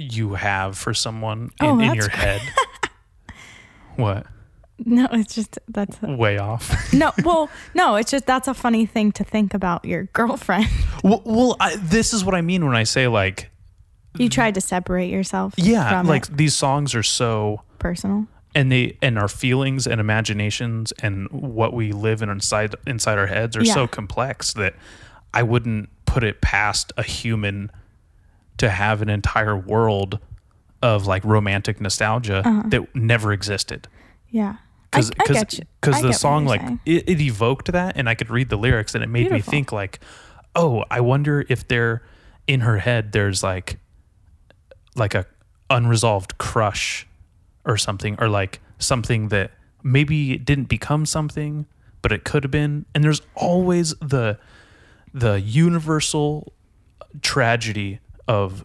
you have for someone in, Oh, in your head what No, it's just that's a, way off no. Well, no, it's just that's a funny thing to think about your girlfriend. well, well I, this is what i mean when i say like You tried to separate yourself. yeah from like it. these songs are so personal. and they and our feelings and imaginations and what we live in inside inside our heads are Yeah. so complex that I wouldn't put it past a human to have an entire world of like romantic nostalgia that never existed Yeah. Uh-huh. I, because get you. Because the song like it, it evoked that and I could read the lyrics and it made Beautiful. me think like oh I wonder if there in her head there's like like a unresolved crush or something or like something that maybe it didn't become something but it could have been and there's always the the universal tragedy of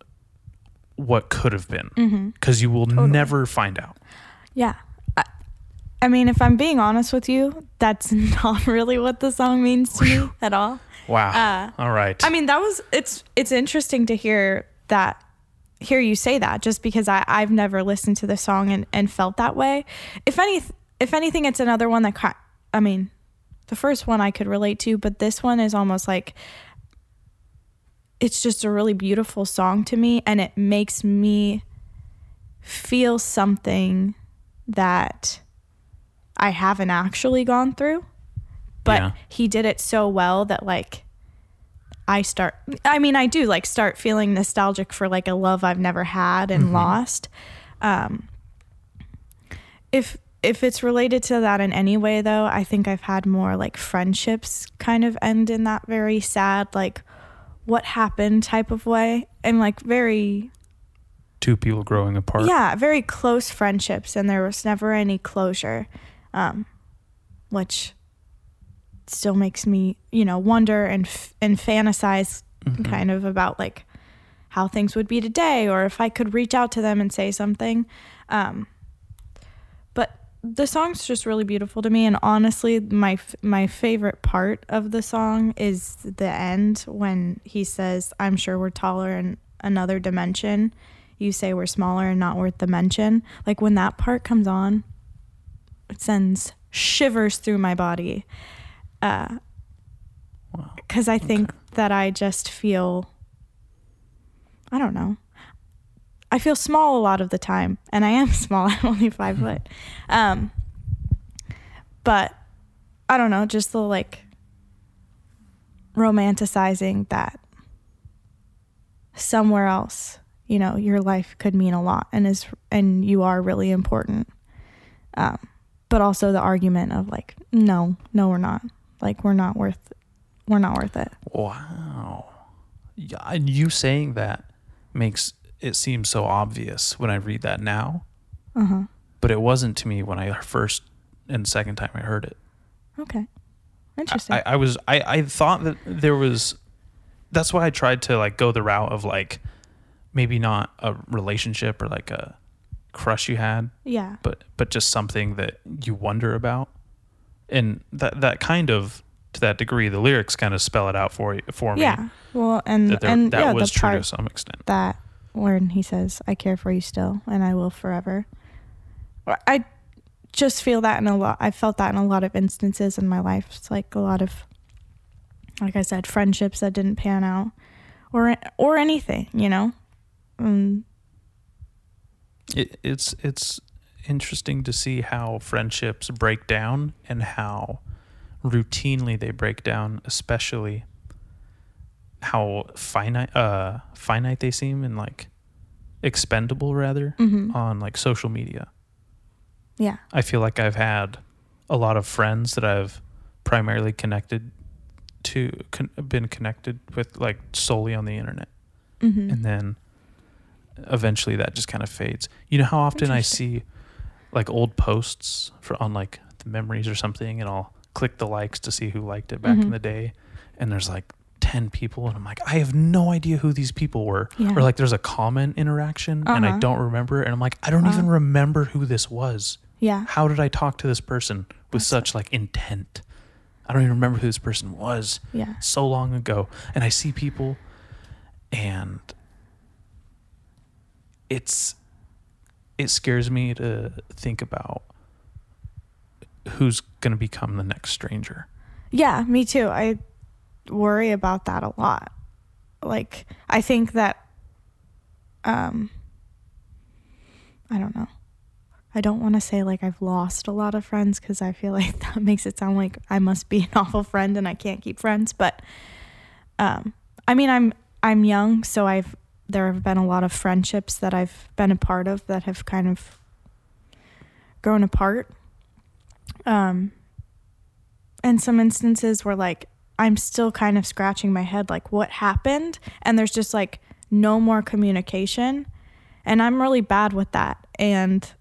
what could have been Mm-hmm. because you will never find out Yeah. I, I mean, if I'm being honest with you, that's not really what the song means to me at all. wow Uh, all right I mean, that was it's it's interesting to hear that hear you say that just because I I've never listened to the song and and felt that way. If any if anything it's another one that I mean, the first one I could relate to, but this one is almost like it's just a really beautiful song to me and it makes me feel something that I haven't actually gone through. But Yeah. he did it so well that like I start I mean I do like start feeling nostalgic for like a love I've never had and lost. Um if if it's related to that in any way though, I think I've had more like friendships kind of end in that very sad like what happened type of way and like very two people growing apart yeah, very close friendships, and there was never any closure, um, which still makes me, you know, wonder and f- and fantasize kind of about like how things would be today, or if I could reach out to them and say something. Um, the song's just really beautiful to me, and honestly, my f- my favorite part of the song is the end when he says, "I'm sure we're taller in another dimension." You say we're smaller and not worth the mention. Like when that part comes on, it sends shivers through my body. Uh, because I think that I just feel, I don't know, I feel small a lot of the time, and I am small. I'm only five foot. Um, but I don't know, just the like romanticizing that somewhere else, you know, your life could mean a lot and is and you are really important. Um, but also the argument of like, no, no, we're not. Like we're not worth, we're not worth it. Wow. Yeah, and you saying that makes it seems so obvious when I read that now. Uh-huh. But it wasn't to me when I first and second time I heard it. Okay. Interesting. I, I was I, I thought that there was that's why I tried to like go the route of like maybe not a relationship or like a crush you had, yeah. but but just something that you wonder about. And that that kind of to that degree, the lyrics kind of spell it out for you for me. Yeah. Well, and That, there, and that yeah, was true to some extent. that when he says, "I care for you still, and I will forever." I just feel that in a lot. I felt that in a lot of instances in my life. It's like a lot of, like I said, friendships that didn't pan out, or or anything, you know. Um, it, it's it's interesting to see how friendships break down and how routinely they break down, especially how finite uh finite they seem and like expendable rather mhm. on like social media. Yeah. I feel like I've had a lot of friends that I've primarily connected to con- been connected with like solely on the internet hmm and then eventually that just kind of fades. You know how often I see like old posts for on like the memories or something, and I'll click the likes to see who liked it back in Mhm. the day, and there's like ten people, and I'm like, I have no idea who these people were. Yeah. Or like there's a common interaction, and I Uh-huh. don't remember, and I'm like, I don't Wow. even remember who this was. Yeah. How did I talk to this person with That's- such like intent? I don't even remember who this person was Yeah. so long ago and i see people and it's it scares me to think about who's going to become the next stranger Yeah, me too. I worry about that a lot. Like I think that um I don't know. I don't want to say like I've lost a lot of friends cuz I feel like that makes it sound like I must be an awful friend and I can't keep friends, but um I mean I'm I'm young, so I've there have been a lot of friendships that I've been a part of that have kind of grown apart. Um and some instances where like I'm still kind of scratching my head like what happened and there's just like no more communication and I'm really bad with that and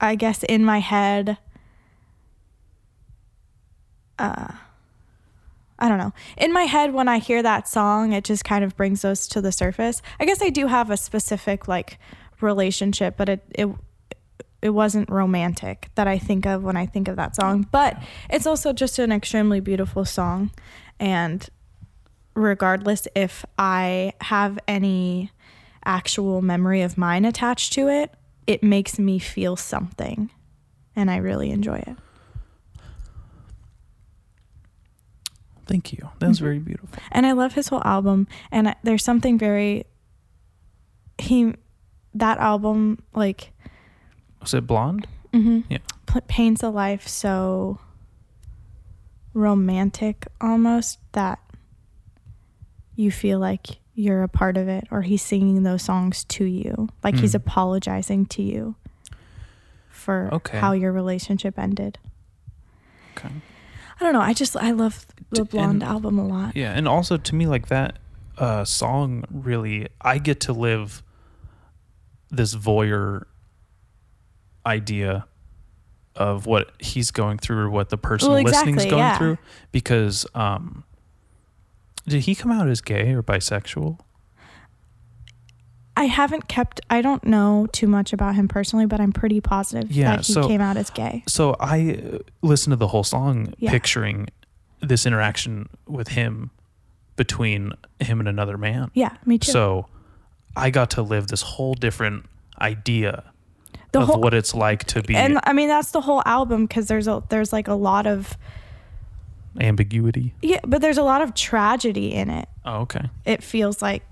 I guess in my head uh I don't know. In my head when I hear that song it just kind of brings those to the surface. I guess I do have a specific like relationship but it it it wasn't romantic that I think of when I think of that song, but it's also just an extremely beautiful song. And regardless if I have any actual memory of mine attached to it, it makes me feel something. And I really enjoy it. thank you that was Mhm. very beautiful And I love his whole album. And there's something very, he, that album, like, was it blonde Mm-hmm. Yeah. P- paints a life so romantic almost that you feel like you're a part of it or he's singing those songs to you like he's Mm. apologizing to you for Okay. how your relationship ended okay i don't know i just i love the blonde and- album a lot yeah and also to me like that uh song really i get to live this voyeur idea of what he's going through or what the person Well, listening's exactly, going yeah. through because um did he come out as gay or bisexual i haven't kept i don't know too much about him personally but i'm pretty positive Yeah, that he so- came out as gay so i uh, listened to the whole song Yeah. picturing this interaction with him between him and another man yeah me too so i got to live this whole different idea The of whole- what it's like to be and I mean that's the whole album because there's a there's like a lot of ambiguity. yeah, but there's a lot of tragedy in it. Oh, okay. It feels like,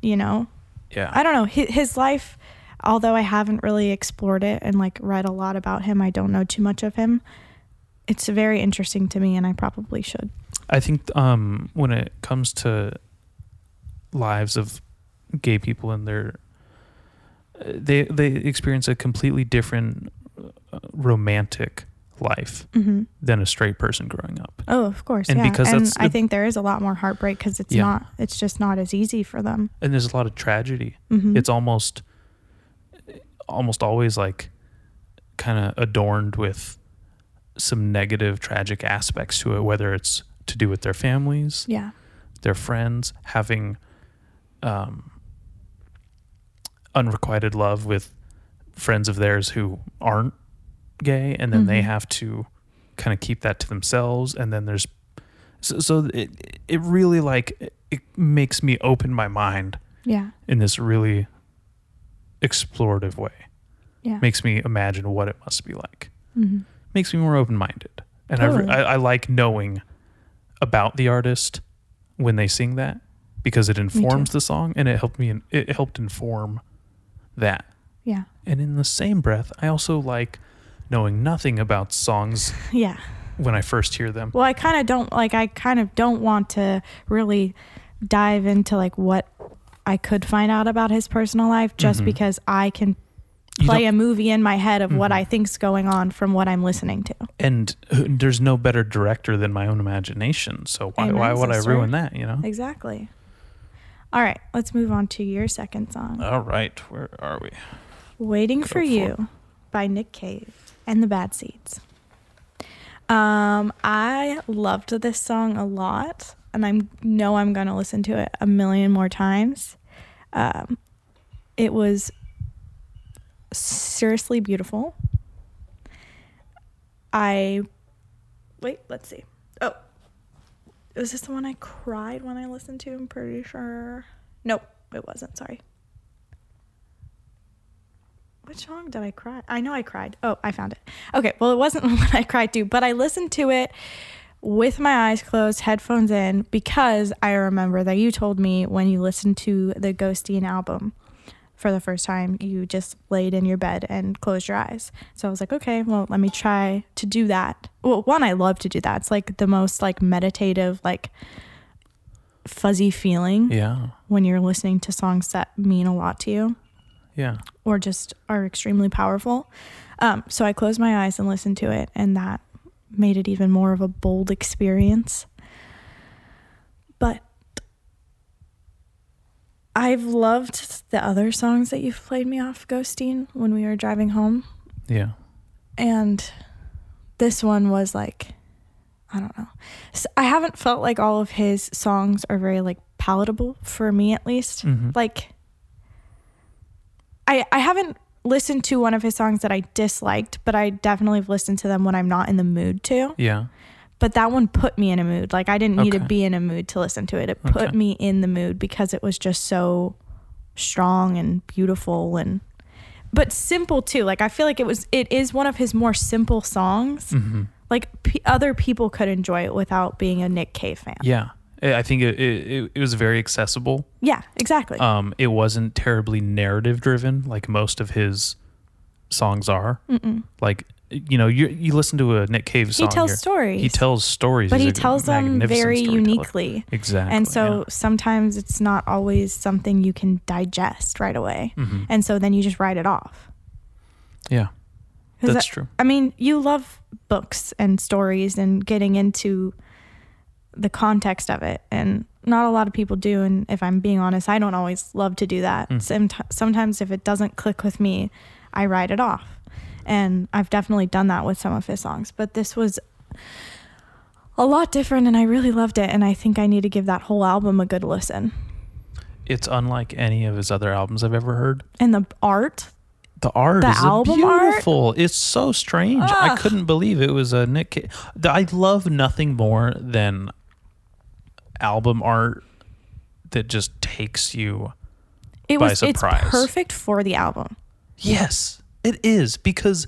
you know, Yeah. I don't know his, his life. Although I haven't really explored it and like read a lot about him, I don't know too much of him. It's very interesting to me, and I probably should. I think um, when it comes to lives of gay people and their they they experience a completely different uh, romantic life hmm than a straight person growing up. Oh, of course, And yeah. because and I think there is a lot more heartbreak because it's Yeah. not. It's just not as easy for them. And there's a lot of tragedy. hmm It's almost almost always like kind of adorned with some negative tragic aspects to it whether it's to do with their families, yeah, their friends, having um, unrequited love with friends of theirs who aren't gay, and then they Mhm. have to kind of keep that to themselves. And then there's so, so it it really like it, it makes me open my mind yeah, in this really explorative way. yeah. Makes me imagine what it must be like. hmm Makes me more open minded, and I, Totally. re- I I like knowing about the artist when they sing that because it informs the song and it helped me it helped inform that. Yeah, And in the same breath, I also like knowing nothing about songs yeah. when I first hear them. Well, I kind of don't like. I kind of don't want to really dive into like what I could find out about his personal life just Mhm. because I can play a movie in my head of what Mhm. I think's going on from what I'm listening to. and uh, there's no better director than my own imagination. So why Amen, why would sister. I ruin that? You know. Exactly. All right, let's move on to your second song. All right, where are we? Waiting Go for for You by Nick Cave and the Bad Seeds. Um, I loved this song a lot, and I know I'm gonna listen to it a million more times. Um, it was seriously beautiful. I wait. Let's see. Was this the one I cried when I listened to? I'm pretty sure. Nope, it wasn't. Sorry. Which song did I cry? I know I cried. Oh, I found it. Okay, well, it wasn't the one I cried to, but I listened to it with my eyes closed, headphones in, because I remember that you told me when you listened to the Ghosteen album for the first time, you just laid in your bed and closed your eyes. So I was like, okay, well, let me try to do that. Well, one, I love to do that. It's like the most like meditative, like fuzzy feeling Yeah, when you're listening to songs that mean a lot to you yeah. or just are extremely powerful. Um, so I closed my eyes and listened to it, and that made it even more of a bold experience. But I've loved the other songs that you've played me off Ghosteen when we were driving home, Yeah. and this one was like, I don't know. I haven't felt like all of his songs are very like palatable for me, at least Mhm. like I I haven't listened to one of his songs that I disliked, but I definitely have listened to them when I'm not in the mood to. Yeah. But that one put me in a mood. Like I didn't need to be in a mood to listen to it. It put me in the mood because it was just so strong and beautiful and but simple too. Like I feel like it was it is one of his more simple songs. hmm Like p- other people could enjoy it without being a Nick Cave fan. Yeah. I I think it, it, it was very accessible. Yeah, exactly. Um, it wasn't terribly narrative driven like most of his songs are. Mm-mm. Like, you know, you you listen to a Nick Cave song. He tells you're- stories. He tells stories. but He's he tells them very uniquely. Exactly. And so yeah. sometimes it's not always something you can digest right away. Mhm. And so then you just write it off. Yeah. that's I, true. I mean, you love books and stories and getting into the context of it. And not a lot of people do. And if I'm being honest, I don't always love to do that. Mm. Somet- Sometimes if it doesn't click with me, I write it off. And I've definitely done that with some of his songs. But this was a lot different and I really loved it. And I think I need to give that whole album a good listen. It's unlike any of his other albums I've ever heard. And the art, The art The is album art? beautiful. It's so strange. I couldn't believe it was a Nick. I love nothing more than album art that just takes you. it By was it's perfect for the album. Yes, It is because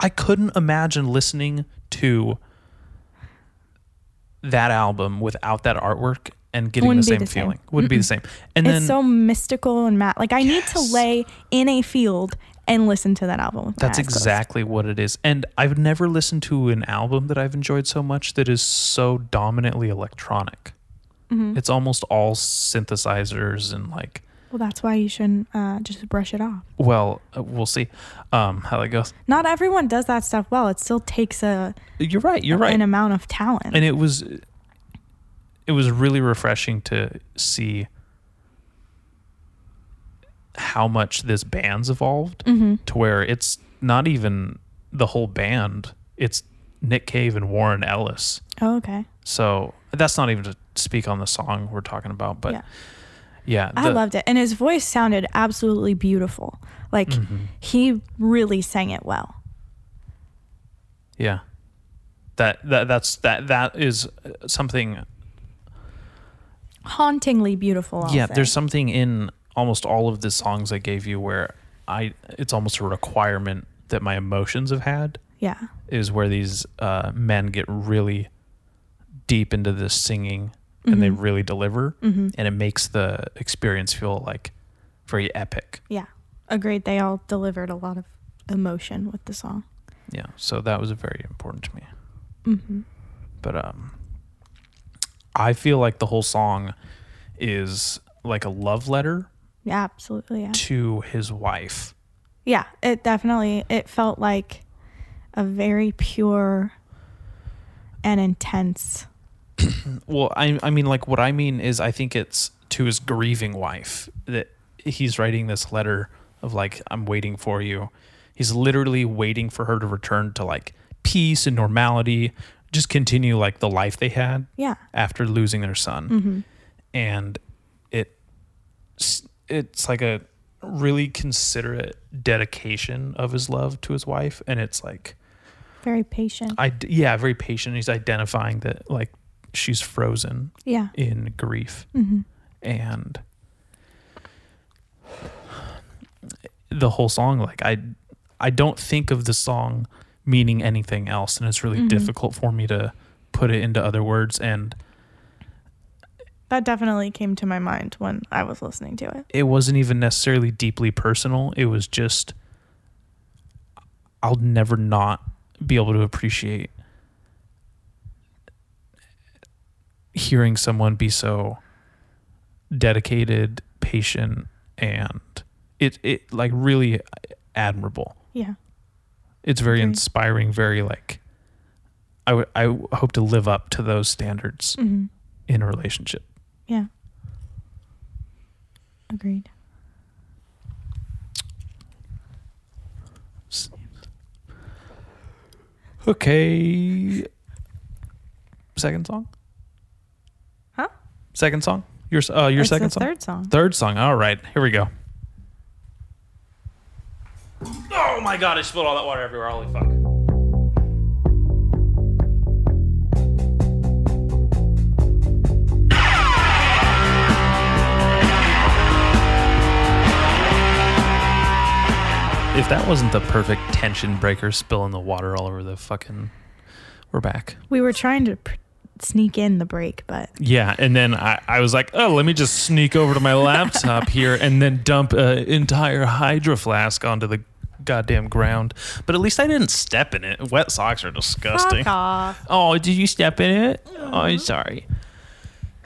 I couldn't imagine listening to that album without that artwork and getting the Wouldn't be same the same. feeling. Wouldn't be the same. And then it's so mystical and mad. Like I need to lay in a field and listen to that album. That's eyes closed. exactly what it is. And I've never listened to an album that I've enjoyed so much that is so dominantly electronic. Mm-hmm. It's almost all synthesizers and like, Well, that's why you shouldn't uh, just brush it off. well, uh, we'll see um, how that goes. Not everyone does that stuff well. It still takes a You're right. You're right. an amount of talent. and it was it was really refreshing to see how much this band's evolved Mm-hmm. to where it's not even the whole band it's nick cave and warren ellis oh, okay. so that's not even to speak on the song we're talking about but Yeah. Yeah, I loved it, and his voice sounded absolutely beautiful. Like Mhm. he really sang it well. yeah that, that that's that that is uh, something Hauntingly beautiful. I'll yeah say. there's something in almost all of the songs i gave you where i it's almost a requirement that my emotions have had yeah, is where these uh, men get really deep into this singing and they Mhm. really deliver hmm and it makes the experience feel like very epic yeah. Agreed. They all delivered a lot of emotion with the song. yeah so that was very important to me hmm but um i feel like the whole song is like a love letter Yeah, absolutely. Yeah. to his wife Yeah, it definitely it felt like a very pure and intense. Well, I I mean like what I mean is I think it's to his grieving wife that he's writing this letter of like I'm waiting for you. He's literally waiting for her to return to like peace and normality, just continue like the life they had Yeah. after losing their son. hmm And it it's like a really considerate dedication of his love to his wife and it's like Very patient. I yeah, very patient. He's identifying that like she's frozen yeah. in grief hmm and the whole song like i i don't think of the song meaning anything else and it's really Mhm. difficult for me to put it into other words and That definitely came to my mind when I was listening to it. it wasn't even necessarily deeply personal it was just i'll never not be able to appreciate hearing someone be so dedicated patient and it it like really admirable Yeah. it's very Agreed. inspiring very like I hope to live up to those standards hmm in a relationship Yeah. Agreed. Okay. Second song? Huh? Second song? Your uh your It's second song? third song. Third song. All right. Here we go. Oh my god, I spilled all that water everywhere. Holy fuck. If that wasn't the perfect tension breaker spilling the water all over the fucking we're back. We were trying to pr- sneak in the break, but Yeah, and then I, I was like, oh, let me just sneak over to my laptop here and then dump an entire hydro flask onto the goddamn ground. But at least I didn't step in it. Wet socks are disgusting. fuck off. Oh, did you step in it? Oh, I'm mm-hmm. sorry.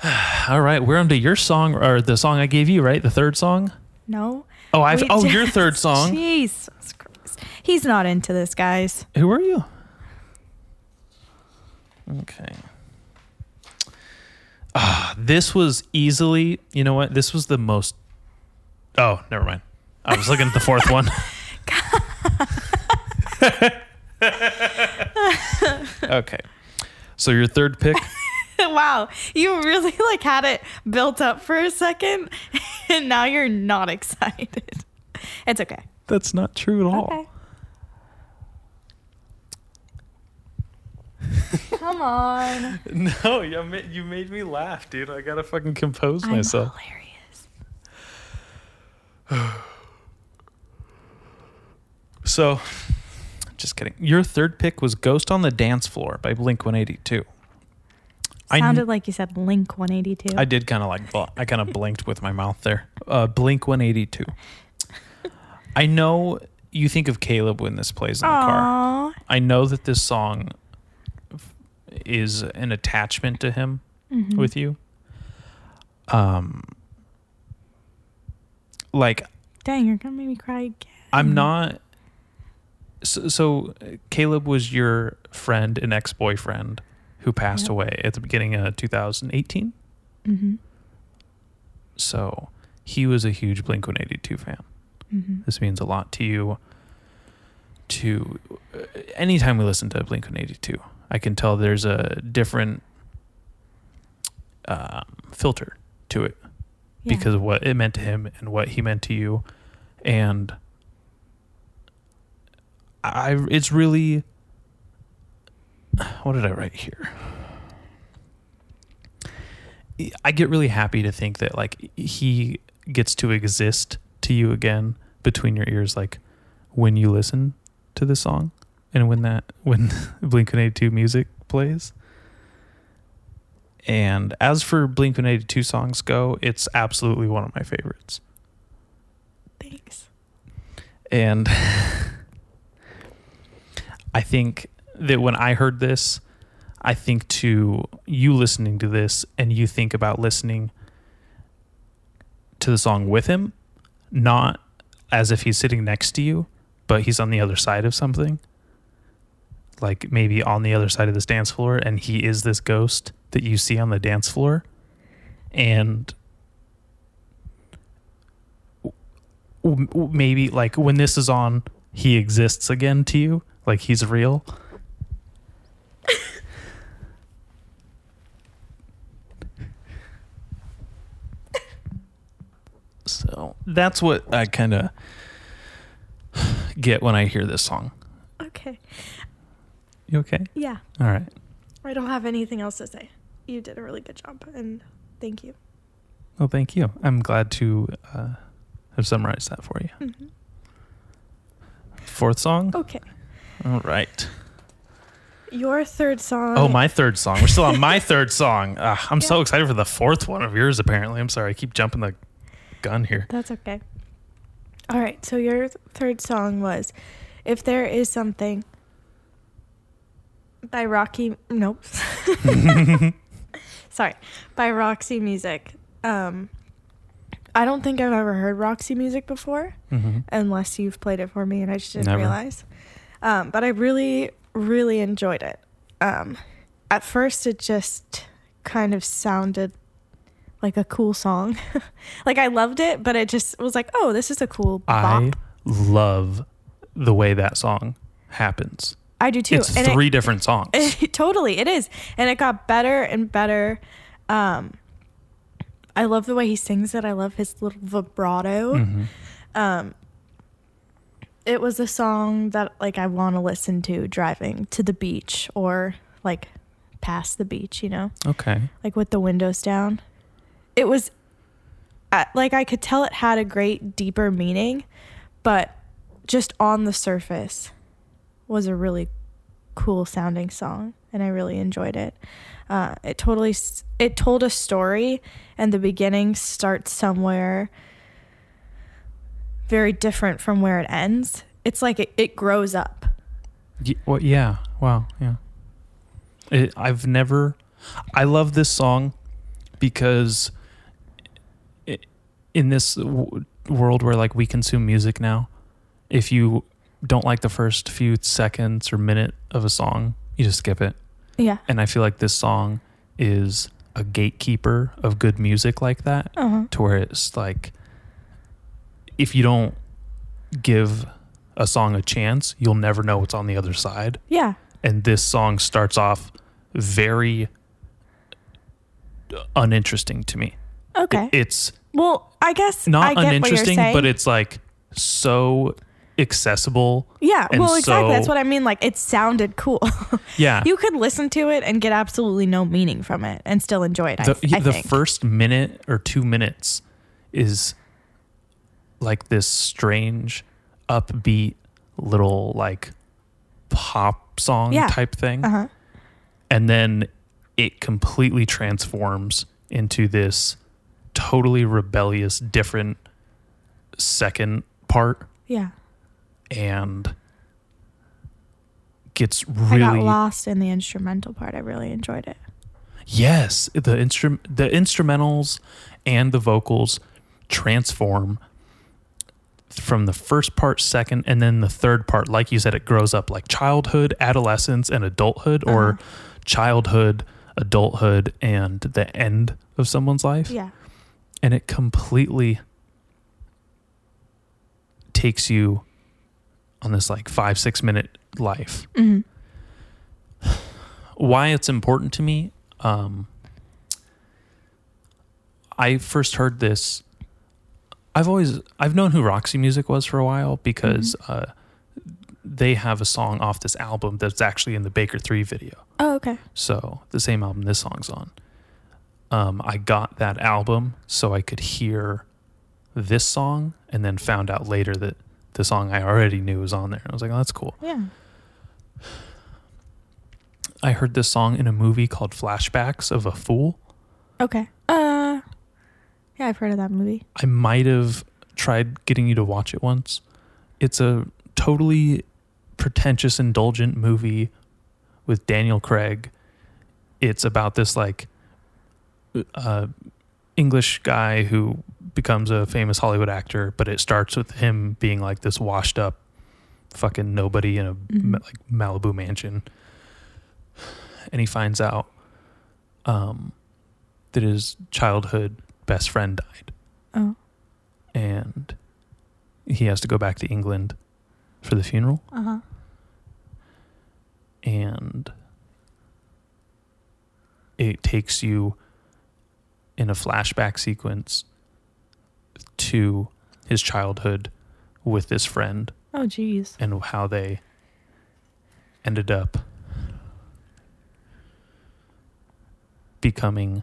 All right, we're on to your song or the song I gave you, right? The third song. No. Oh, I. We Oh, just- your third song. Jesus Christ. He's not into this, guys. Who are you? Okay. Ah, this was easily, you know what? This was the most. Oh, never mind. I was looking at the fourth one. okay. So your third pick. wow. You really like had it built up for a second and now you're not excited. It's okay. That's not true at all. Okay. Come on. No, you made, you made me laugh, dude. I gotta fucking compose I'm myself. hilarious. So, just kidding. Your third pick was "Ghost on the Dance Floor" by Blink One Eighty Two. Kn- Sounded like you said Link 182. I did kind of like bl- I kind of blinked with my mouth there. Uh, Blink 182. I know you think of Caleb when this plays in the car. I know that this song is an attachment to him Mhm. with you. Um like Dang, you're gonna make me cry again. I'm not so, so Caleb was your friend and ex-boyfriend who passed Yep. away at the beginning of 2018. Mm-hmm. So he was a huge Blink 182 fan. Mm-hmm. This means a lot to you. To uh, anytime we listen to Blink 182, I can tell there's a different um, filter to it because of what it meant to him and what he meant to you. And I, it's really, what did I write here? I get really happy to think that like he gets to exist to you again between your ears, like when you listen to the song and when that when Blink One Eighty Two music plays. And as for Blink One Eighty Two songs go, it's absolutely one of my favorites. Thanks. And I think that when I heard this, I think to you listening to this and you think about listening to the song with him, not as if he's sitting next to you, but he's on the other side of something. Like maybe on the other side of this dance floor, and he is this ghost that you see on the dance floor. And w- w- maybe like when this is on, he exists again to you, like he's real. so that's what I kind of get when I hear this song. Okay. You okay? Yeah. All right. I don't have anything else to say. You did a really good job, and thank you. Well, thank you. I'm glad to uh, have summarized that for you. Mhm. Fourth song. Okay. All right. Your third song. Oh, my third song. We're still on my third song. Uh, I'm so excited for the fourth one of yours. Apparently, I'm sorry. I keep jumping the gun here. That's okay. All right. So your th- third song was "If There Is Something" by Rocky. Nope. Sorry, by Roxy Music. Um, I don't think I've ever heard Roxy Music before, hmm unless you've played it for me and I just didn't Never. realize. Um, but I really, really enjoyed it. Um, at first, it just kind of sounded like a cool song. like I loved it, but it just was like, oh, this is a cool I love the way that song happens. I, do too. It's And it- three different songs. It, totally, it is, and it got better and better. Um, I love the way he sings it. I love his little vibrato. Mhm. Um, it was a song that like I want to listen to driving to the beach or like past the beach. You know, Okay. like with the windows down. It was uh, like I could tell it had a great deeper meaning, but just on the surface was a really cool sounding song and I really enjoyed it. Uh, it totally it told a story and the beginning starts somewhere very different from where it ends. It's like it, it grows up. Y- well, yeah. Wow. Yeah. It, I've never. I love this song because i in this w- world where like we consume music now, if you don't like the first few seconds or minute of a song, you just skip it. Yeah. And I feel like this song is a gatekeeper of good music like that. Uh-huh. to where it's like if you don't give a song a chance, you'll never know what's on the other side. Yeah. And this song starts off very uninteresting to me. Okay. It's well, I guess I not you're uninteresting, but it's like so accessible. Yeah, And well, exactly. That's what I mean. Like, it sounded cool. Yeah. you could listen to it and get absolutely no meaning from it and still enjoy it. The, th- I the think. first minute or two minutes is like this strange, upbeat, little like pop song Yeah. type thing Uh huh. and then it completely transforms into this totally rebellious different second part Yeah. And gets really I got lost in the instrumental part. I really enjoyed it. yes the instrum the instrumentals and the vocals transform from the first part second and then the third part like you said it grows up like childhood adolescence and adulthood or Uh-huh. childhood adulthood and the end of someone's life Yeah. and it completely takes you on this like five six minute life. Hmm why it's important to me um i first heard this i've always i've known who roxy music was for a while because uh they have a song off this album that's actually in the baker 3 video. Oh, okay. so the same album this song's on. Um i got that album so i could hear this song and then found out later that the song i already knew was on there i was like oh that's cool Yeah. i heard this song in a movie called flashbacks of a fool Okay. Uh, yeah, I've heard of that movie. I might have tried getting you to watch it once. It's a totally pretentious, indulgent movie with Daniel Craig. It's about this like uh, English guy who becomes a famous Hollywood actor, but it starts with him being like this washed up fucking nobody in a Mhm. like Malibu mansion, and he finds out um, that his childhood best friend died Oh. and he has to go back to England for the funeral Uh huh. and it takes you in a flashback sequence to his childhood with this friend Oh, geez. and how they ended up becoming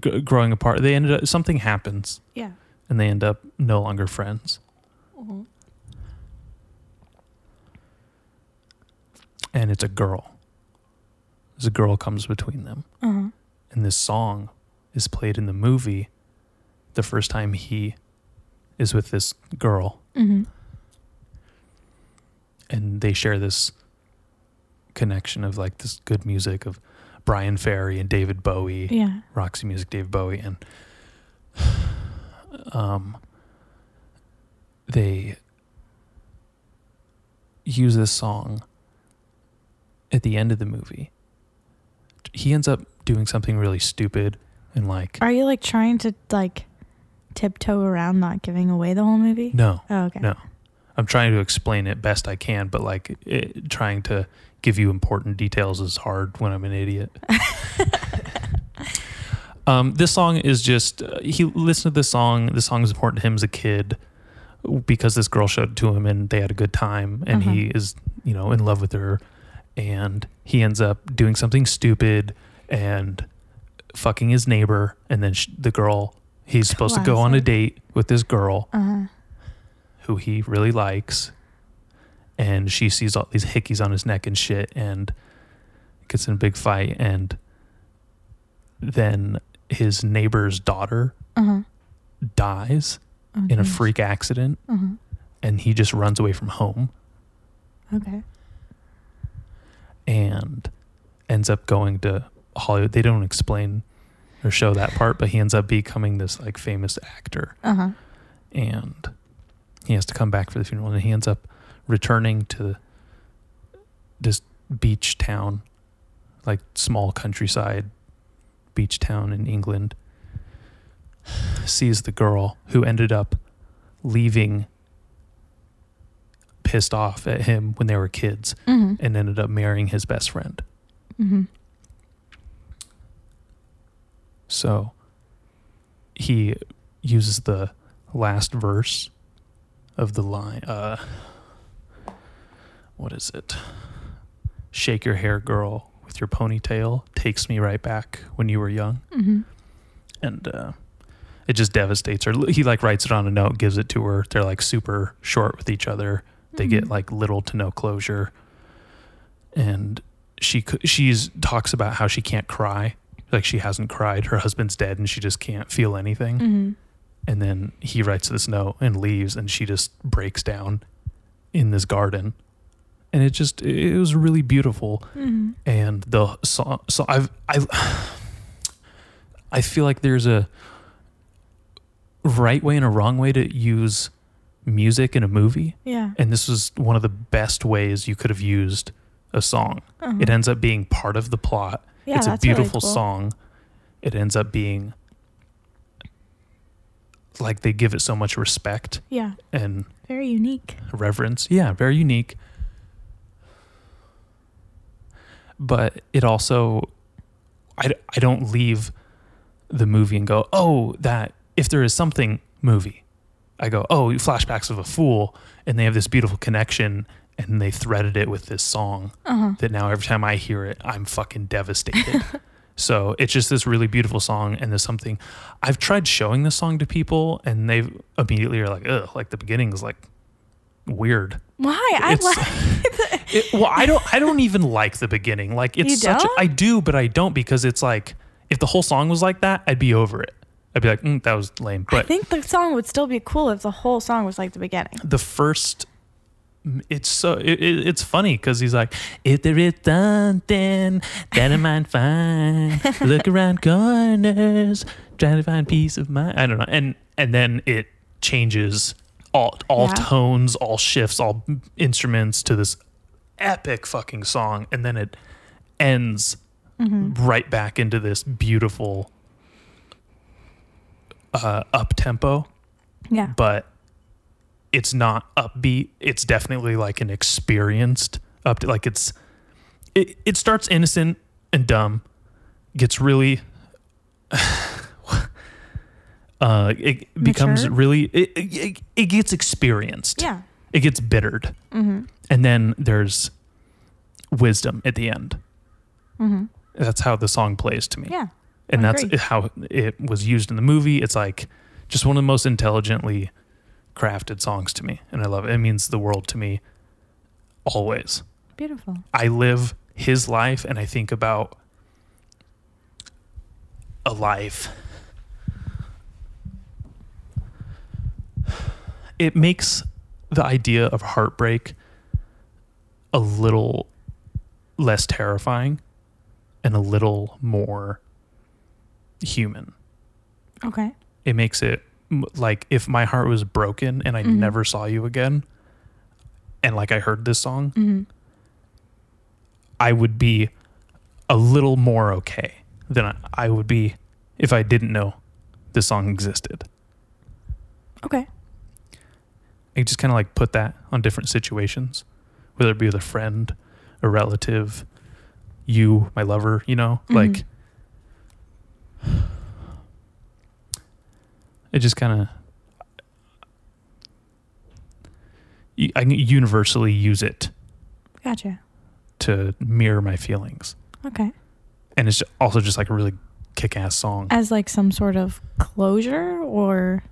g- growing apart they ended up something happens Yeah. and they end up no longer friends Mhm. and it's a girl there's a girl comes between them huh. and this song is played in the movie the first time he is with this girl Mm-hmm. and they share this connection of like this good music of Bryan Ferry and David Bowie, Yeah. Roxy Music, David Bowie, and um, they use this song at the end of the movie. He ends up doing something really stupid and like Are you like trying to like tiptoe around not giving away the whole movie? no, Oh, okay. no. I'm trying to explain it best I can, but like it, trying to give you important details is hard when I'm an idiot. um, this song is just uh, he listened to this song. This song is important to him as a kid because this girl showed it to him and they had a good time, and he is you know in love with her, and he ends up doing something stupid and fucking his neighbor, and then sh- the girl he's supposed to go on a date with this girl Uh huh. who he really likes and she sees all these hickeys on his neck and shit and gets in a big fight and then his neighbor's daughter Uh huh. dies Oh, in a geez. freak accident Uh huh. and he just runs away from home Okay. and ends up going to Hollywood. They don't explain or show that part, but he ends up becoming this like famous actor Uh huh. and he has to come back for the funeral and he ends up returning to this beach town like small countryside beach town in England sees the girl who ended up leaving pissed off at him when they were kids Mm-hmm. and ended up marrying his best friend Mm-hmm. So he uses the last verse of the line. Uh, what is it? Shake your hair, girl, with your ponytail. Takes me right back when you were young. Mm-hmm. And uh, It just devastates her. He like writes it on a note, gives it to her. They're like super short with each other. They get Mhm. like little to no closure. And she she's talks about how she can't cry. Like she hasn't cried. Her husband's dead and she just can't feel anything. Mm-hmm. And then he writes this note and leaves and she just breaks down in this garden. And it just it was really beautiful Mm-hmm. and the song so I've I I feel like there's a right way and a wrong way to use music in a movie Yeah. and this was one of the best ways you could have used a song. Uh-huh. It ends up being part of the plot. Yeah, it's a that's really beautiful cool. song. It ends up being like they give it so much respect Yeah. and Very unique. reverence. Yeah, very unique. But it also, I, I don't leave the movie and go, oh, that, if there is something movie, I go, oh, flashbacks of a fool. And they have this beautiful connection and they threaded it with this song Uh-huh. that now every time I hear it, I'm fucking devastated. so it's just this really beautiful song, and there's something I've tried showing this song to people, and they immediately are like, "Ugh!" Like the beginning is like weird. Why? I It's- like It, well, I don't, I don't even like the beginning. Like it's You such. A? I do, but I don't because it's like if the whole song was like that, I'd be over it. I'd be like, mm, that was lame. But I think the song would still be cool if the whole song was like the beginning. the first it's so it, it, it's funny because he's like if there is something that I might find look around corners trying to find peace of mind I don't know and and then it changes all all Yeah. tones all shifts all instruments to this epic fucking song and then it ends Mm-hmm. right back into this beautiful uh up tempo Yeah. but it's not upbeat. It's definitely like an experienced up like it's it, it starts innocent and dumb, gets really uh it becomes Mature? really it, it, it gets experienced. Yeah. It gets bittered. Mm-hmm. And then there's wisdom at the end. Mm-hmm. That's how the song plays to me Yeah. and I that's agree. how it was used in the movie. It's like just one of the most intelligently crafted songs to me, and I love it. It means the world to me always. Beautiful. I live his life, and I think about a life. It makes the idea of heartbreak a little less terrifying and a little more human. Okay. It makes it like if my heart was broken and I Mhm. never saw you again, and like I heard this song, Mm-hmm. I would be a little more okay than I, I would be if I didn't know this song existed. Okay. I just kind of like put that on different situations, whether it be with a friend, a relative, you, my lover, you know, Mhm. like it just kind of I can universally use it Gotcha. to mirror my feelings. Okay. And it's also just like a really kick-ass song. As like some sort of closure or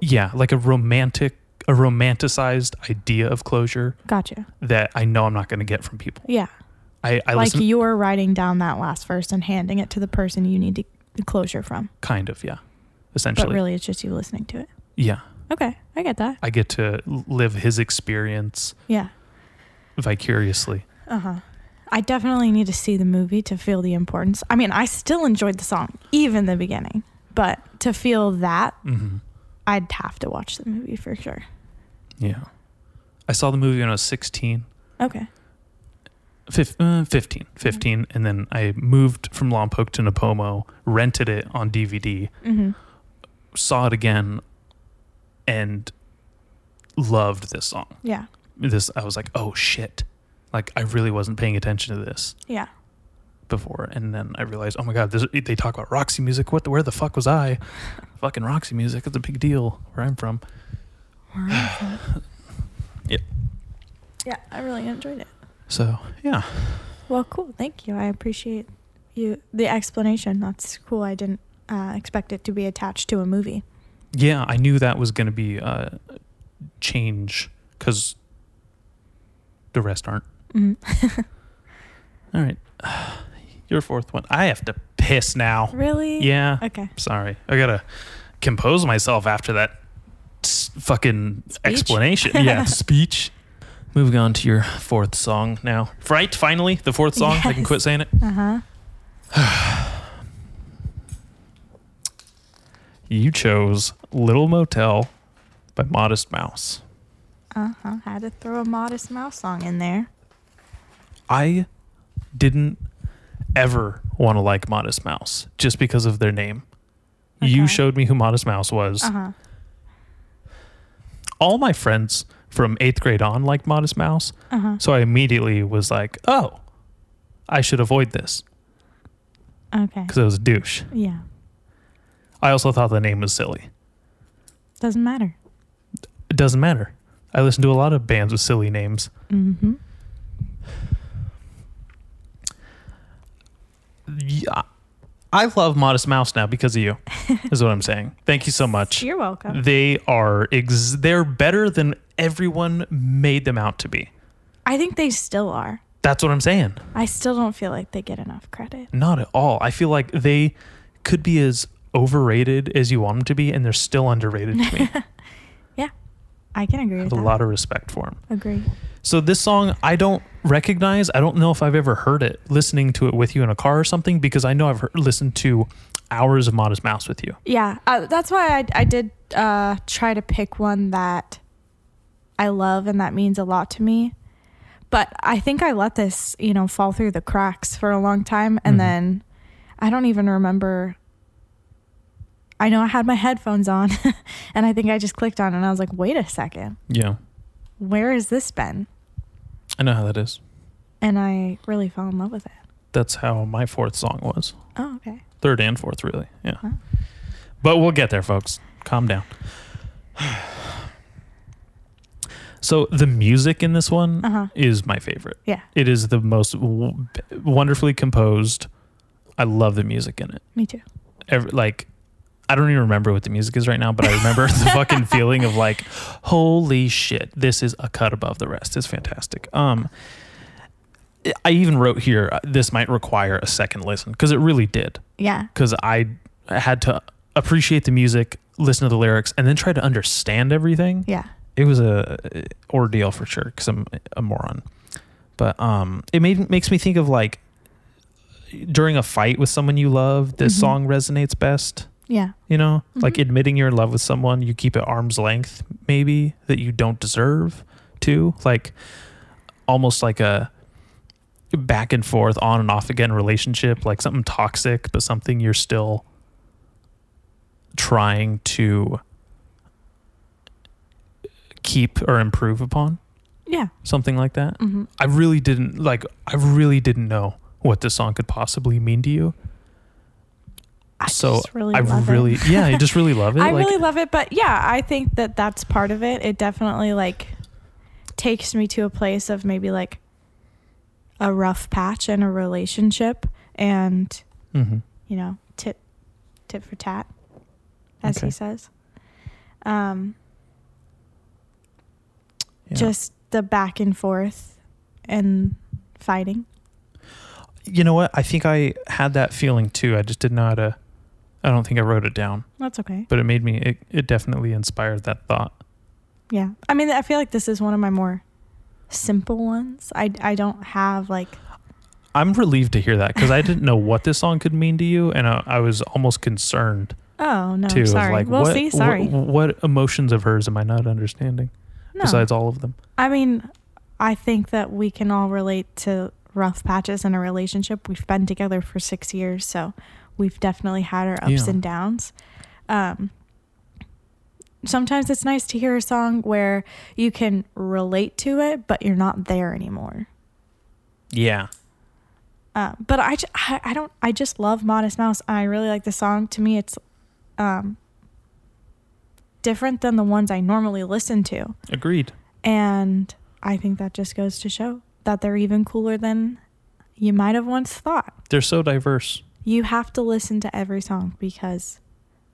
yeah, like a romantic a romanticized idea of closure gotcha. that I know I'm not going to get from people. Yeah. I, I like listen you're writing down that last verse and handing it to the person you need to closure from. kind of, yeah. Essentially. But really it's just you listening to it. Yeah. Okay. I get that. I get to live his experience Yeah. vicariously. Uh-huh. I definitely need to see the movie to feel the importance. I mean, I still enjoyed the song, even the beginning. But to feel that, hmm I'd have to watch the movie for sure. Yeah. I saw the movie when I was 16, Okay. fif- uh, 15, 15, and then I moved from Lompoc to Nipomo, rented it on DVD, Mm-hmm. Saw it again, and loved this song. Yeah. This I was like, oh shit, like I really wasn't paying attention to this Yeah. before, and then I realized, oh my god, this, they talk about Roxy music. What the where the fuck was I? Fucking Roxy music. It's a big deal where I'm from. Yeah, Yeah, I really enjoyed it. So yeah, Well, cool. Thank you. I appreciate you the explanation. That's cool. I didn't uh, expect it to be attached to a movie. yeah, I knew that was going to be a change because the rest aren't. Mhm. All right. Your fourth one. I have to piss now. Really? Yeah. Okay. Sorry. I got to compose myself after that fucking Speech? explanation. Yeah. speech. Moving on to your fourth song now. Right? Finally, the fourth song. I can quit saying it. Uh huh. You chose Little Motel by Modest Mouse. Uh huh. Had to throw a Modest Mouse song in there. I didn't ever want to like Modest Mouse just because of their name. You showed me who Modest Mouse was. Uh huh. All my friends from eighth grade on liked Modest Mouse. Uh huh. So I immediately was like, oh, I should avoid this Okay. because it was a douche. Yeah. I also thought the name was silly. Doesn't matter. It doesn't matter. I listen to a lot of bands with silly names. Mm-hmm. Yeah, I love Modest Mouse now because of you, is what I'm saying. Thank you so much. You're welcome. They are ex- they're better than everyone made them out to be. I think they still are. That's what I'm saying. I still don't feel like they get enough credit. Not at all. I feel like they could be as overrated as you want them to be, and they're still underrated to me. Yeah, I can agree I with have a that. lot of respect for them. Agree. So this song I don't recognize. I don't know if I've ever heard it listening to it with you in a car or something because I know I've heard, listened to hours of Modest Mouse with you. Yeah, uh, that's why I, I did uh, try to pick one that I love and that means a lot to me. But I think I let this, you know, fall through the cracks for a long time. And Mhm. then I don't even remember. I know I had my headphones on and I think I just clicked on it and I was like, wait a second, Yeah, where has this been? I know how that is. And I really fell in love with it. That's how my fourth song was. Oh, okay. Third and fourth, really. Yeah. But we'll get there, folks. Calm down. So the music in this one Uh huh. is my favorite. Yeah, It is the most w- wonderfully composed. I love the music in it. me too. Every, like, I don't even remember what the music is right now, but I remember the fucking feeling of like, holy shit, this is a cut above the rest. It's fantastic. Um, I even wrote here uh, this might require a second listen because it really did. Yeah. Because I had to appreciate the music, listen to the lyrics, and then try to understand everything Yeah. it was a a ordeal for sure because I'm a moron. But um, it made makes me think of like during a fight with someone you love, this Mhm. song resonates best. Yeah. You know, like Mhm. admitting you're in love with someone, you keep it arm's length, maybe that you don't deserve to, like almost like a back and forth, on and off again relationship, like something toxic, but something you're still trying to keep or improve upon, Yeah. something like that. hmm I really didn't like. I really didn't know what this song could possibly mean to you. I so really I really, it. yeah, I just really love it. I like, really love it, but yeah, I think that that's part of it. It definitely like takes me to a place of maybe like a rough patch in a relationship and, Mhm. you know, tit tit for tat as Okay. he says. Um Yeah. just the back and forth and fighting. you know what? I think I had that feeling too. I just didn't know how to. I don't think I wrote it down, That's okay. but it made me. It, it definitely inspired that thought. Yeah. I mean, I feel like this is one of my more simple ones. I I don't have like I'm relieved to hear that because I didn't know what this song could mean to you, and I, I was almost concerned Oh, no, too. sorry. Like, well, what, see, sorry. What, what emotions of hers am I not understanding? no. Besides all of them. I mean, I think that we can all relate to rough patches in a relationship. We've been together for six years, so we've definitely had our ups Yeah. and downs. Um, sometimes it's nice to hear a song where you can relate to it, but you're not there anymore. Yeah. Uh, but I, I, I don't, I just love Modest Mouse. I really like the song. To me, it's um, different than the ones I normally listen to. Agreed. And I think that just goes to show that they're even cooler than you might have once thought. They're so diverse. You have to listen to every song because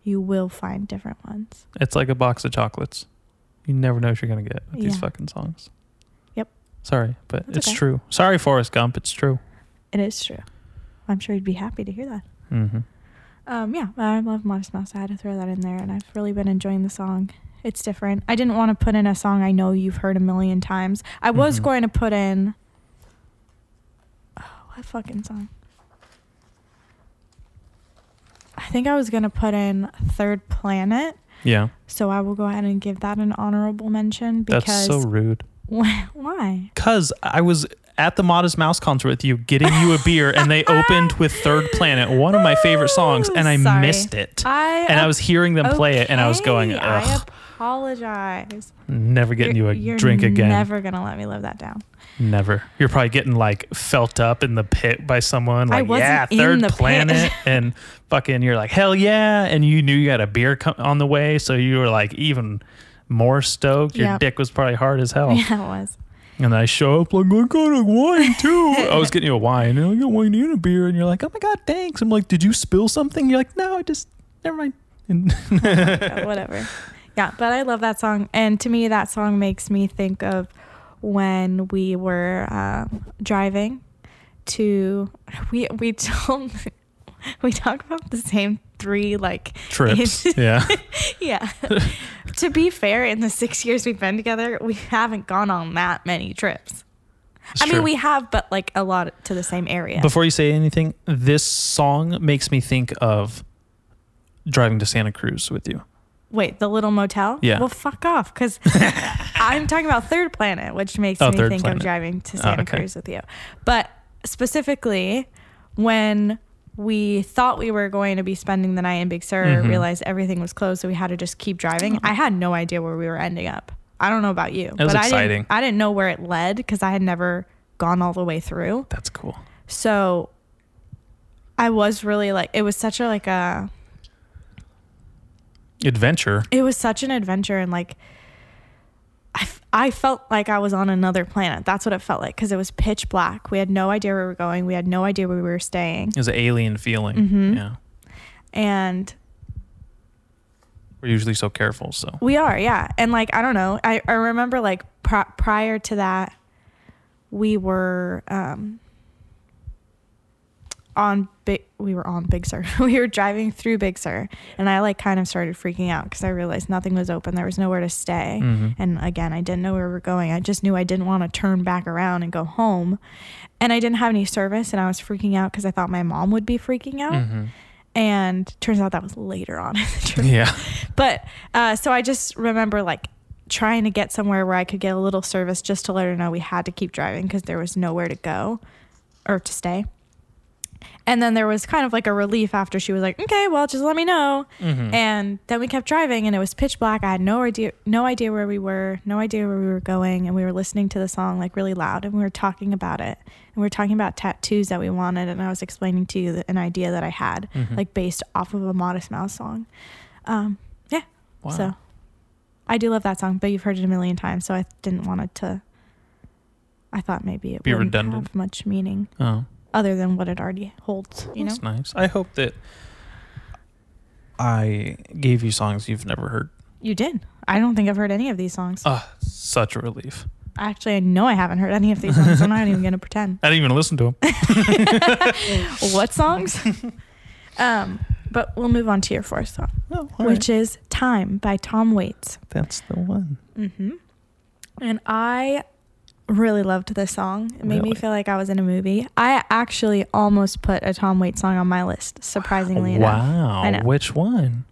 you will find different ones. It's like a box of chocolates. You never know what you're gonna get with these fucking songs. Yep. Sorry, but That's it's okay. true. Sorry, Forrest Gump. It's true. It is true. I'm sure you'd be happy to hear that. Mm-hmm. Um, yeah, I love Modest Mouse. I had to throw that in there, and I've really been enjoying the song. It's different. I didn't want to put in a song I know you've heard a million times. I was Mhm. going to put in. Oh, what fucking song? I think I was going to put in Third Planet. Yeah, So I will go ahead and give that an honorable mention because. that's so rude. Why? Cause I was at the Modest Mouse concert with you, getting you a beer, and they opened with Third Planet, one of my favorite songs, and I Sorry. missed it. I and I was hearing them play it, and I was going, Okay, I apologize. never getting You're- you a drink again. Never gonna let me live that down. Never. You're probably getting like felt up in the pit by someone. Like, yeah, in third the planet, and fucking, you're like, hell yeah, and you knew you had a beer co- on the way, so you were like even more stoked. Your Yep. dick was probably hard as hell. Yeah, it was. And I show up like, I got a wine too. I was getting you a wine, and I got wine and a beer, and you're like, oh my god, thanks. I'm like, did you spill something? You're like, no, I just never mind. And Yeah, whatever. Yeah, but I love that song, and to me, that song makes me think of when we were um, driving to. We we told we talk about the same three like trips, yeah. yeah. to be fair, in the six years we've been together, we haven't gone on that many trips. It's I mean, we have, but like a lot to the same area. Before you say anything, this song makes me think of driving to Santa Cruz with you. Wait, the little motel? Yeah. Well, fuck off, because I'm talking about Third Planet, which makes Oh, me Third think Planet. of driving to Oh, Santa okay. Cruz with you. But specifically, when we thought we were going to be spending the night in Big Sur, Mhm. realized everything was closed, so we had to just keep driving. I had no idea where we were ending up. I don't know about you, was but I didn't. I didn't know where it led because I had never gone all the way through. That's cool. So I was really like, it was such a like a Adventure. it was such an adventure and like I, f- I felt like I was on another planet. That's what it felt like because it was pitch black. We had no idea where we were going. We had no idea where we were staying. It was an alien feeling. Mhm. Yeah. And We're usually so careful. So we are, yeah. And like, I don't know. I, I remember like pri- prior to that, we were um, on big, we were on Big Sur. we were driving through Big Sur and I like kind of started freaking out because I realized nothing was open. There was nowhere to stay. Mhm. And again, I didn't know where we were going. I just knew I didn't want to turn back around and go home. And I didn't have any service and I was freaking out because I thought my mom would be freaking out. Mhm. And turns out that was later on in the trip. yeah. But uh, so I just remember like trying to get somewhere where I could get a little service just to let her know we had to keep driving because there was nowhere to go or to stay. And then there was kind of like a relief after she was like, "Okay, well, just let me know." Mhm. And then we kept driving, and it was pitch black. I had no idea, no idea where we were, no idea where we were going, and we were listening to the song like really loud, and we were talking about it, and we were talking about tattoos that we wanted, and I was explaining to you an idea that I had, Mhm. like based off of a Modest Mouse song. Um, yeah, Wow. so I do love that song, but you've heard it a million times, so I didn't want it to. I thought maybe it Be wouldn't redundant. have much meaning oh, other than what it already holds. You know, that's nice. I hope that I gave you songs you've never heard. you did. I don't think I've heard any of these songs. Ah, such a relief. Actually, I know I haven't heard any of these songs. I'm not even gonna pretend. I didn't even listen to them. what songs? um, but we'll move on to your fourth song, No, which is "Time" by Tom Waits. that's the one. Mm-hmm. And I really loved this song. It made me feel like I was in a movie. I actually almost put a Tom Waits song on my list, surprisingly enough. Wow. Which one?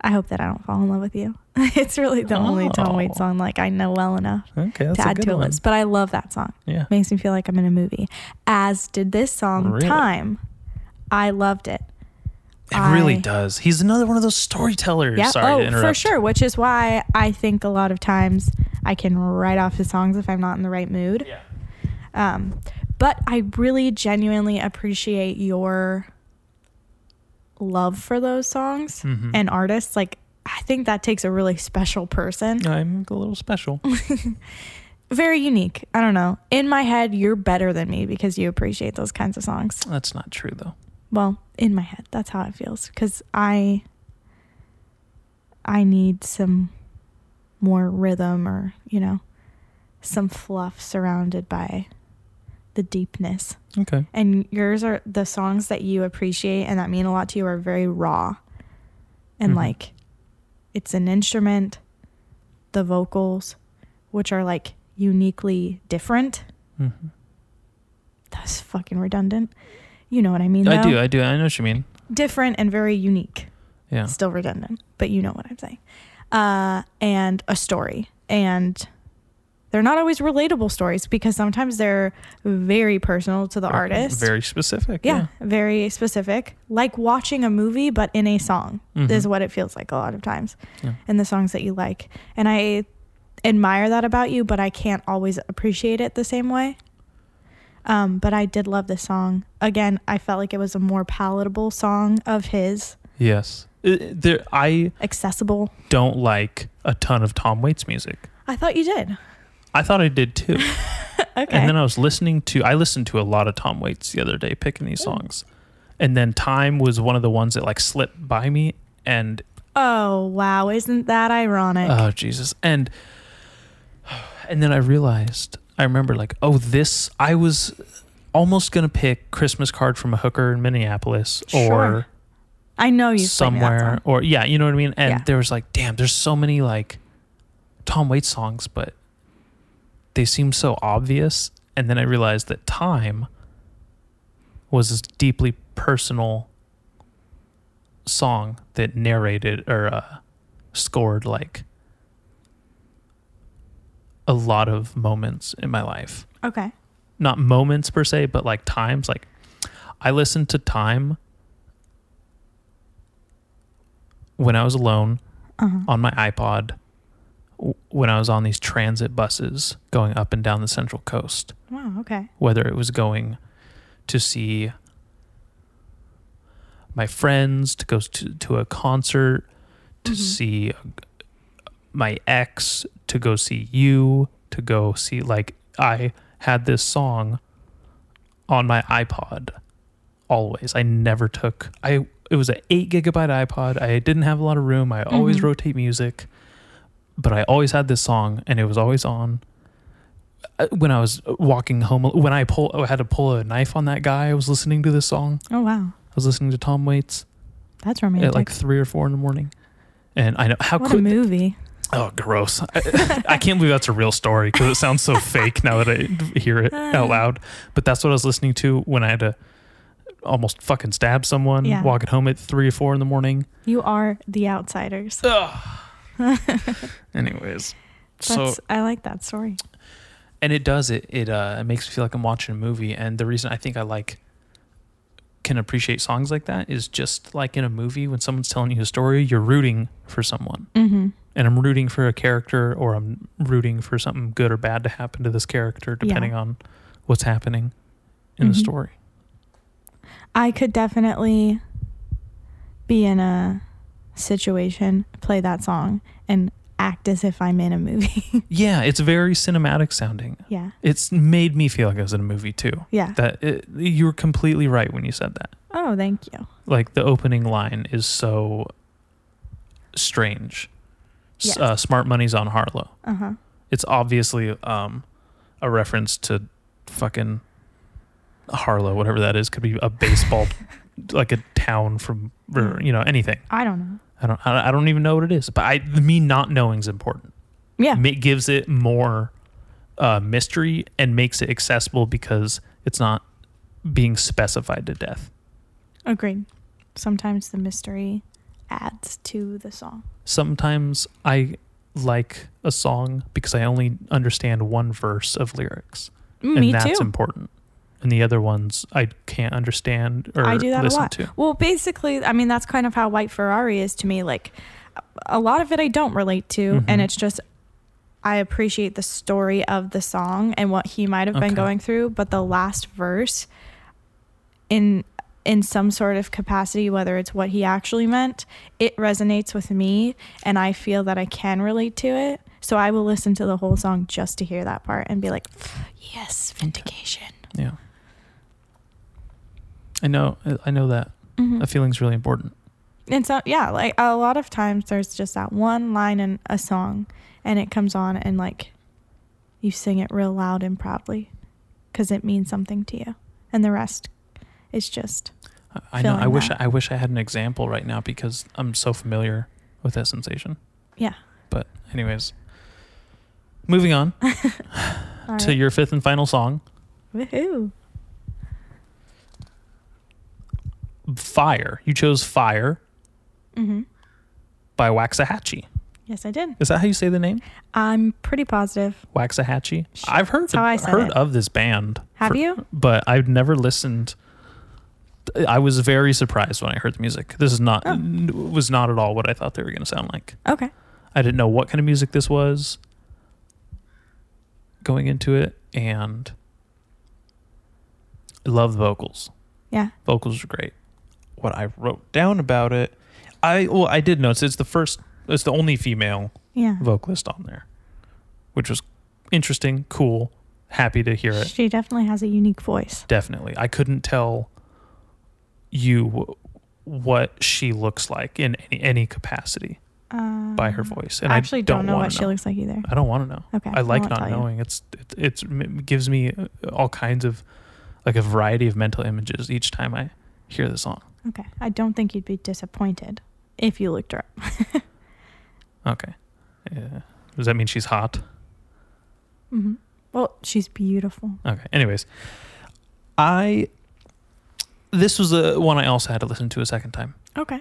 I hope that I don't fall in love with you. it's really the only Tom oh. Waits Oh. song like I know well enough Okay, to add to a list. But I love that song. Yeah. Makes me feel like I'm in a movie. As did this song, Really? Time. I loved it. It really does. He's another one of those storytellers. Yeah. Sorry oh, to interrupt. for sure. Which is why I think a lot of times I can write off his songs if I'm not in the right mood. Yeah. Um, but I really genuinely appreciate your love for those songs Mhm. and artists. Like, I think that takes a really special person. I'm a little special. Very unique. I don't know. In my head, you're better than me because you appreciate those kinds of songs. That's not true though. Well, in my head, that's how it feels because I I need some more rhythm or, you know, some fluff surrounded by the deepness. Okay. And yours are the songs that you appreciate and that mean a lot to you are very raw. And Mhm. like it's an instrument, the vocals, which are like uniquely different. hmm That's fucking redundant. You know what I mean? I do. I do. I know what you mean. Different and very unique. Yeah. Still redundant, but you know what I'm saying. Uh, and a story. And they're not always relatable stories because sometimes they're very personal to the artist. Very specific. yeah, very specific. Like watching a movie, but in a song Mhm. is what it feels like a lot of times. Yeah. And the songs that you like. And I admire that about you, but I can't always appreciate it the same way. Um, but I did love this song. Again, I felt like it was a more palatable song of his, Yes. Uh, there, I accessible. don't like a ton of Tom Waits music. I thought you did. I thought I did too. Okay. And then I was listening to, I listened to a lot of Tom Waits the other day, picking these songs. And then Time was one of the ones that like slipped by me. And oh wow, isn't that ironic? oh, Jesus. And, and then I realized, I remember like, oh, this, I was almost going to pick Christmas Card from a Hooker in Minneapolis or Sure. I know you somewhere or yeah, you know what I mean? And Yeah. there was like, damn, there's so many like Tom Waits songs, but they seem so obvious. And then I realized that Time was this deeply personal song that narrated or uh, scored like a lot of moments in my life. Okay. Not moments per se, but like times. Like I listened to Time when I was alone Uh-huh. on my iPod when I was on these transit buses going up and down the Central Coast, Wow. Okay. whether it was going to see my friends, to go to, to a concert, to Mhm. see my ex, to go see you, to go see, like, I had this song on my iPod always. I never took, I, it was an eight gigabyte iPod. I didn't have a lot of room. I always Mhm. rotate music, but I always had this song and it was always on. Uh, When I was walking home, when I pull, I had to pull a knife on that guy. I was listening to this song. Oh wow, I was listening to Tom Waits that's romantic. at like three or four in the morning, and I know how what a movie. Oh, gross! I, I can't believe that's a real story because it sounds so fake now that I hear it out loud. But that's what I was listening to when I had to almost fucking stab someone Yeah. walking home at three or four in the morning. You are the outsiders. Anyways, so That's, I like that story. and it does it. It uh, it makes me feel like I'm watching a movie. And the reason I think I like can appreciate songs like that is just like in a movie when someone's telling you a story, you're rooting for someone. Mm-hmm. and I'm rooting for a character or I'm rooting for something good or bad to happen to this character depending on what's happening in the Mhm. story. I could definitely be in a situation, play that song, and act as if I'm in a movie. Yeah, it's very cinematic sounding. yeah. It's made me feel like I was in a movie too. Yeah. That it, you were completely right when you said that. Oh, thank you. Like the opening line is so strange. Yes. Uh, Smart money's on Harlow. Uh huh. It's obviously um, a reference to fucking Harlow, whatever that is. Could be a baseball, like a town from, or, you know, anything. I don't know. I don't. I don't even know what it is. But I, me not knowing is important. Yeah. It gives it more uh, mystery and makes it accessible because it's not being specified to death. Agreed. Sometimes the mystery adds to the song. Sometimes I like a song because I only understand one verse of lyrics, and Me that's too. important. And the other ones I can't understand or I do that a listen lot. to. Well, basically, I mean, that's kind of how White Ferrari is to me. Like, a lot of it I don't relate to, Mhm. and it's just I appreciate the story of the song and what he might have been going through. But the last verse, in in some sort of capacity, whether it's what he actually meant, it resonates with me, and I feel that I can relate to it. So I will listen to the whole song just to hear that part and be like, "Yes, vindication." Yeah. I know. I know that Mhm. a feeling's really important. And so, yeah, like a lot of times there's just that one line in a song and it comes on and like you sing it real loud and proudly because it means something to you. And the rest is just, I know. I wish. I wish I had an example right now because I'm so familiar with that sensation. yeah. But anyways, moving on to right. your fifth and final song, Woohoo. "Fire." You chose "Fire" hmm by Waxahatchee. Yes, I did. Is that how you say the name? I'm pretty positive. Waxahatchee. I've heard That's how I said heard it. of this band. Have for- you? But I've never listened. I was very surprised when I heard the music. This is not Oh. was not at all what I thought they were going to sound like. Okay. I didn't know what kind of music this was going into it, and I love the vocals. Yeah. Vocals are great. What I wrote down about it, I well, I did notice it's the first, it's the only female Yeah. vocalist on there, which was interesting, cool, happy to hear it. She definitely has a unique voice. Definitely, I couldn't tell you what she looks like in any, any capacity Uh, by her voice, and I actually don't, know wanna what she looks like either. I don't want to know. Okay. I like not tell you. knowing. It's it, it's it gives me uh, all kinds of like a variety of mental images each time I hear the song. Okay. I don't think you'd be disappointed if you looked her up. Okay. Yeah. Does that mean she's hot? hmm Well, she's beautiful. Okay. Anyways, I this was a one I also had to listen to a second time Okay.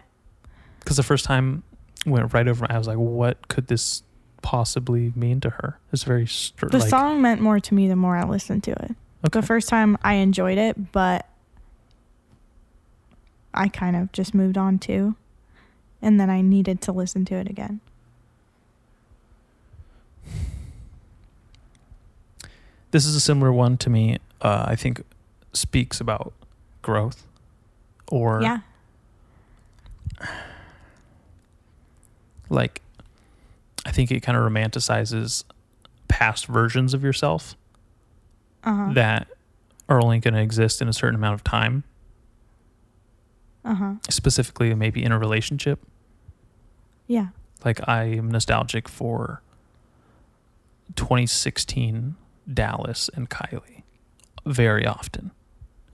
because the first time went right over. I was like, what could this possibly mean to her? It's very str- The like, song meant more to me the more I listened to it. Okay. The first time I enjoyed it, but I kind of just moved on too. And then I needed to listen to it again. this is a similar one to me. Uh, I think speaks about growth or yeah. like I think it kind of romanticizes past versions of yourself Uh-huh. that are only going to exist in a certain amount of time, uh-huh. specifically maybe in a relationship. Yeah. Like I am nostalgic for 2016 Dallas and Kylie very often.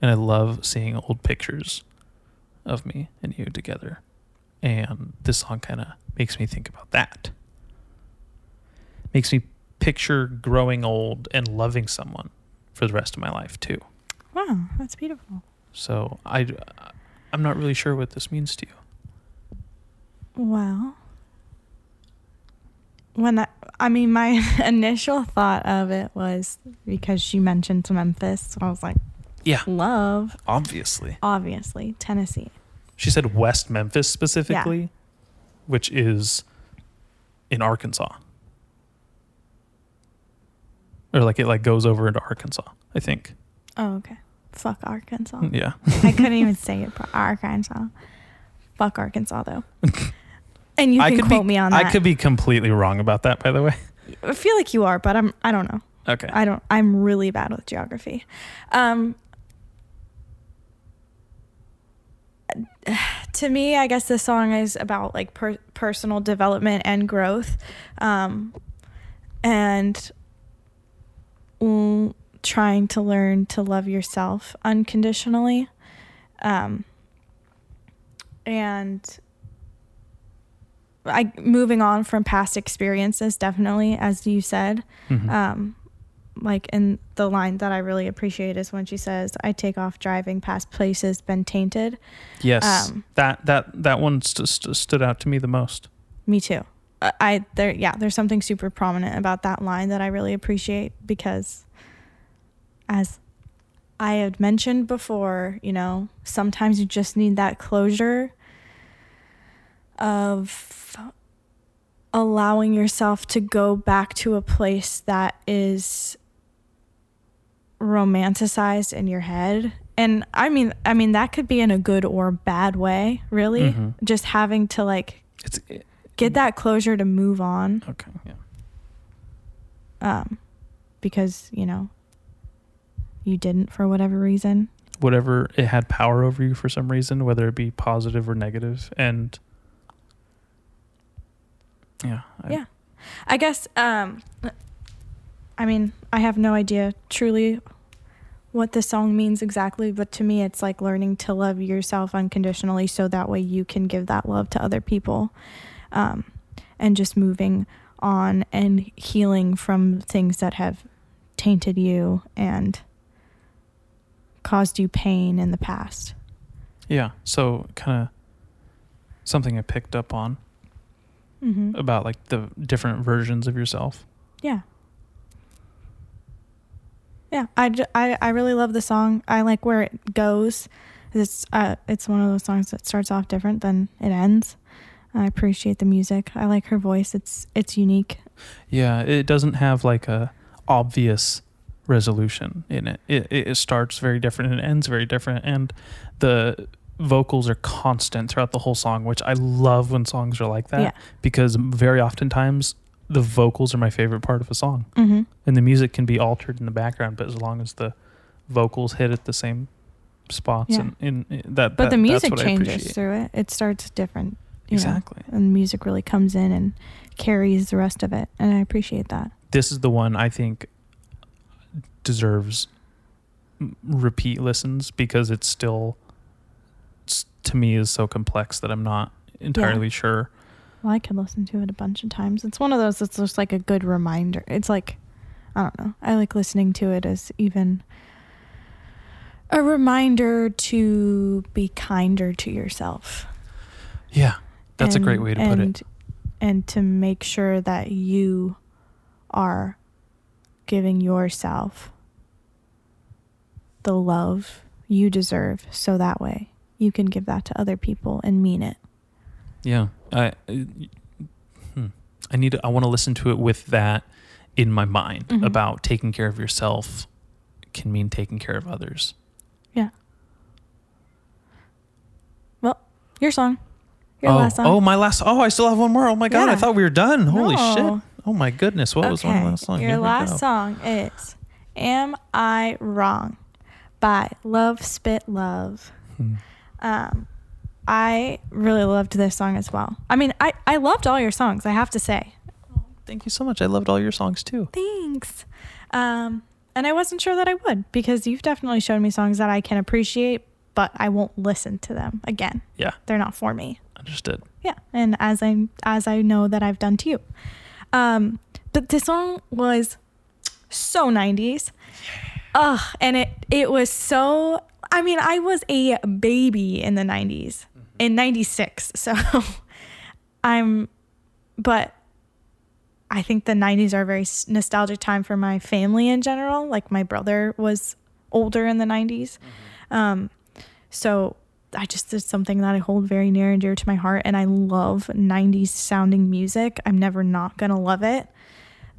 And I love seeing old pictures of me and you together. And this song kind of makes me think about that. Makes me picture growing old and loving someone for the rest of my life too. Wow, that's beautiful. So I I'm not really sure what this means to you. Well, when I, I mean, my initial thought of it was because she mentioned Memphis. So I was like, Yeah, love, obviously. obviously, Tennessee. She said West Memphis specifically, which is in Arkansas. Or like it like goes over into Arkansas, I think. Oh, okay. Fuck Arkansas. Yeah. I couldn't even say it. Arkansas. Fuck Arkansas, though. And you I can could quote be me on that. I could be completely wrong about that by the way. I feel like you are, but I'm. I don't know. Okay. I don't. I'm really bad with geography. Um, to me, I guess this song is about like per- personal development and growth, um, and mm, trying to learn to love yourself unconditionally, um, and I moving on from past experiences. Definitely, as you said Mhm. um like in the line that I really appreciate is when she says, "I take off driving past places been tainted." yes. um, that that that one st- st- stood out to me the most. Me too. I, I there yeah, there's something super prominent about that line that I really appreciate because as I had mentioned before, you know, sometimes you just need that closure of allowing yourself to go back to a place that is romanticized in your head. And I mean I mean that could be in a good or bad way, really. Mhm. Just having to like It's get that closure to move on okay. Yeah. um because you know you didn't for whatever reason whatever it had power over you for some reason, whether it be positive or negative, and yeah, I- Yeah. I guess um I mean, I have no idea truly what the song means exactly, but to me it's like learning to love yourself unconditionally so that way you can give that love to other people. Um and just moving on and healing from things that have tainted you and caused you pain in the past. yeah. So kind of something I picked up on Mhm. about like the different versions of yourself. Yeah. Yeah, I, j- I, I really love the song. I like where it goes. It's uh it's one of those songs that starts off different than it ends. I appreciate the music. I like her voice. It's it's unique. Yeah, it doesn't have like a obvious resolution in it. It it starts very different and ends very different, and the vocals are constant throughout the whole song, which I love when songs are like that Yeah. because very oftentimes the vocals are my favorite part of a song, Mm-hmm. and the music can be altered in the background, but as long as the vocals hit at the same spots Yeah. and in, in that, But that- the music that's what I changes through it. It starts different. you know, Exactly. and music really comes in and carries the rest of it, and I appreciate that. this is the one I think deserves repeat listens because it's still s- to me is so complex that I'm not entirely sure. Well, I could listen to it a bunch of times. It's one of those that's just like a good reminder. It's like, I don't know. I like listening to it as even a reminder to be kinder to yourself. Yeah, that's a great way to put it. And to make sure that you are giving yourself the love you deserve so that way you can give that to other people and mean it. Yeah, I hmm. I need to, I want to listen to it with that in my mind Mhm. about taking care of yourself can mean taking care of others. Yeah. Well, your song. Your oh, last song. oh, my last. Oh, I still have one more. Oh my god, I thought we were done. Holy No. shit. Oh my goodness, what was my last song? Your Here last song is Am I Wrong by Love Spit Love. Hmm. Um, I really loved this song as well. I mean, I, I loved all your songs, I have to say. Thank you so much. I loved all your songs too. Thanks. Um, and I wasn't sure that I would because you've definitely showed me songs that I can appreciate, but I won't listen to them again. Yeah, They're not for me. understood. Yeah, and as I as I know that I've done to you. Um, but this song was so 90s. Ugh, and it it was so I mean, I was a baby in the 90s. In 96. So I'm but I think the 90s are a very nostalgic time for my family in general. Like my brother was older in the 90s. Um so I just did something that I hold very near and dear to my heart, and I love '90s sounding music. I'm never not gonna love it.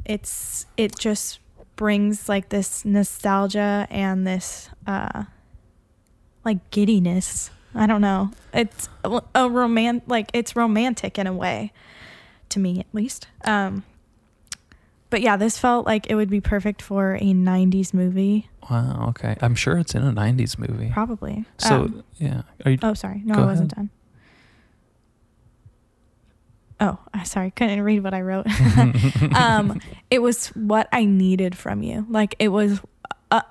It's it just brings like this nostalgia and this uh like giddiness. I don't know. It's a- a roman like it's romantic in a way, to me at least. Um, but yeah, this felt like it would be perfect for a '90s movie, Wow. Okay. I'm sure it's in a '90s movie. probably. So Um, yeah. Are you? Oh, sorry. No, I wasn't ahead. done. Oh, sorry. Couldn't read what I wrote. um, it was what I needed from you. Like it was. Uh,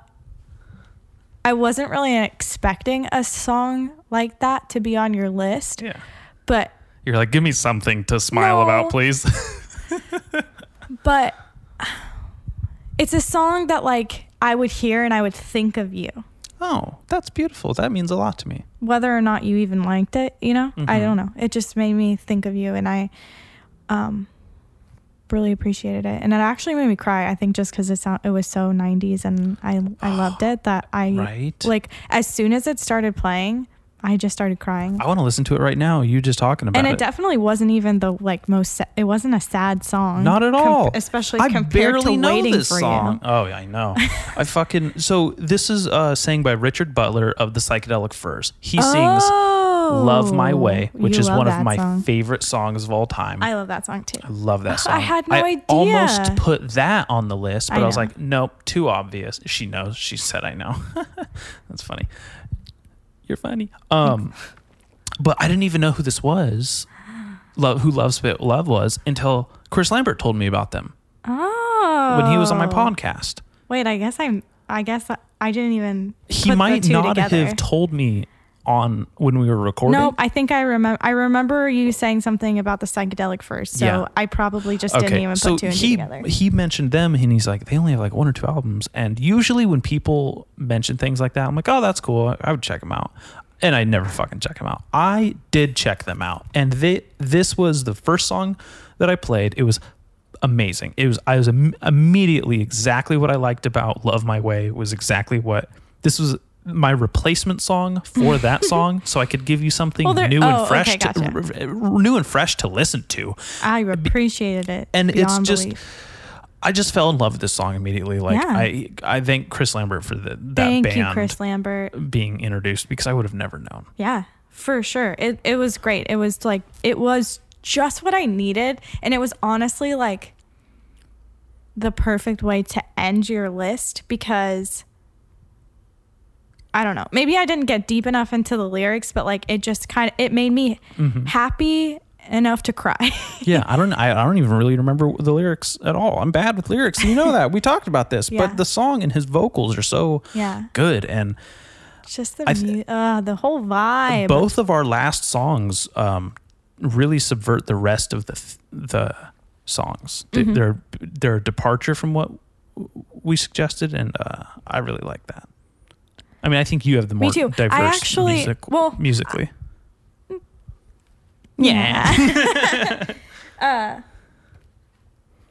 I wasn't really expecting a song like that to be on your list, yeah. but You're like, give me something to smile No. about, please. but it's a song that like I would hear and I would think of you. oh, that's beautiful. That means a lot to me. whether or not you even liked it, you know, I Mhm. don't know. It just made me think of you, and I, um, really appreciated it, and it actually made me cry. I think just because it sound it was so '90s, and I I loved it that I Right. like as soon as it started playing, I just started crying. I want to listen to it right now. You just talking about it. and it, it. definitely wasn't even the like most. Sa- it wasn't a sad song. Not at com- all. especially I compared barely to know waiting this for song. you. Oh, yeah, I know. I fucking.. So, this is uh, sang by Richard Butler of the Psychedelic Furs. He sings. Oh, sings. Love My Oh, Way, which is one of my song. favorite songs of all time. I love that song too. I love that song. I had no idea. almost put that on the list, but I I, was like, nope, too obvious. She knows. She said I know. That's funny. You're funny. Um, but I didn't even know who this was. Love, who Love Spit Love was until Chris Lambert told me about them Oh. when he was on my podcast. Wait, I guess I'm. I guess I, I didn't even. He put the might two not together. have told me on when we were recording. No, I think I remember. I remember you saying something about the Psychedelic Furs, so Yeah. I probably just didn't even so put two and he two together. he mentioned them and he's like they only have like one or two albums and usually when people mention things like that I'm like oh that's cool I would check them out and I never fucking check them out I did check them out and they this was the first song that I played it was amazing it was I was Im- immediately exactly what I liked about Love My Way was exactly what this was my replacement song for that song so I could give you something Well, new oh, and fresh okay, to, r- r- new and fresh to listen to I appreciated it, and it's just belief. I just fell in love with this song immediately. Like Yeah. I, I thank Chris Lambert for the, that Thank band you, Chris Lambert. being introduced because I would have never known. Yeah, for sure. It it was great. It was like it was just what I needed, and it was honestly like the perfect way to end your list because I don't know. Maybe I didn't get deep enough into the lyrics, but like it just kind of it made me Mm-hmm. happy enough to cry. Yeah, I don't, I, I don't even really remember the lyrics at all. I'm bad with lyrics. You know that we talked about this, Yeah. but the song and his vocals are so yeah, good. And just the th- mu- uh, the whole vibe. both of our last songs um, really subvert the rest of the th- the songs. Mm-hmm. They're they're a departure from what we suggested, and uh, I really like that. I mean, I think you have the Me more too. I actually- music, well, musically. Yeah. uh,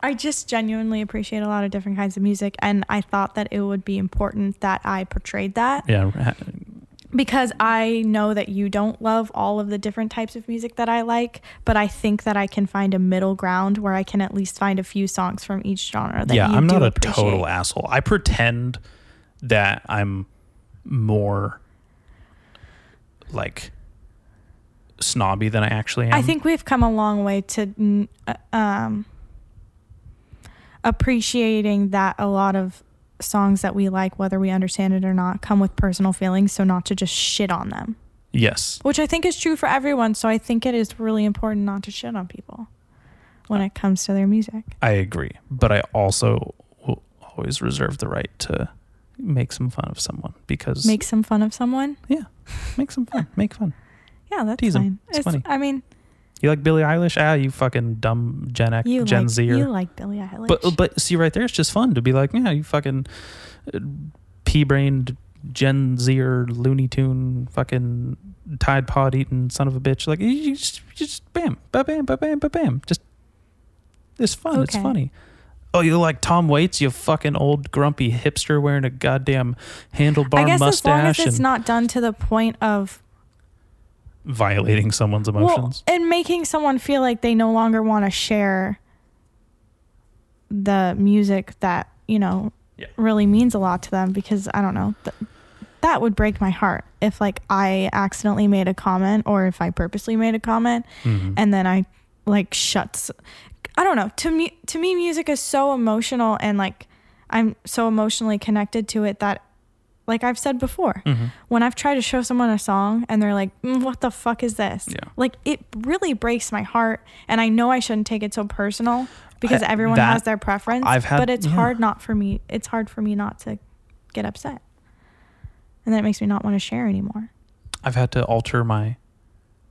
I just genuinely appreciate a lot of different kinds of music, and I thought that it would be important that I portrayed that Yeah, because I know that you don't love all of the different types of music that I like, but I think that I can find a middle ground where I can at least find a few songs from each genre that yeah. I'm do not a appreciate. total asshole. I pretend that I'm more like snobby than I actually am. I think we've come a long way to uh, um, appreciating that a lot of songs that we like, whether we understand it or not, come with personal feelings. So not to just shit on them, yes. which I think is true for everyone. So I think it is really important not to shit on people when it comes to their music. I agree, but I also will always reserve the right to make some fun of someone because Make some fun of someone. yeah, make some fun, make fun. Yeah, that's Tease fine. It's funny. I mean, You like Billie Eilish? Ah, you fucking dumb Gen X, you Gen like Zer. you like Billie Eilish. but but see right there, it's just fun to be like, yeah, you fucking uh, pea-brained Gen Zer Looney Tune fucking Tide Pod eating son of a bitch. Like you just, you just bam, ba bam, ba bam, ba bam. Just it's fun. It's funny. Oh, you like Tom Waits? You fucking old grumpy hipster wearing a goddamn handlebar I guess as long as it's not done to the point of violating someone's emotions. Well, and making someone feel like they no longer want to share the music that, you know, Yeah. really means a lot to them because I don't know. Th- that would break my heart if like I accidentally made a comment or if I purposely made a comment Mhm. and then I like shuts I don't know. To me to me music is so emotional and like I'm so emotionally connected to it that like I've said before, Mhm. when I've tried to show someone a song and they're like, mm, "What the fuck is this?" Yeah. Like it really breaks my heart, and I know I shouldn't take it so personal because I- everyone that- has their preference. I've had- but it's yeah. hard not for me. It's hard for me not to get upset, and that makes me not want to share anymore. I've had to alter my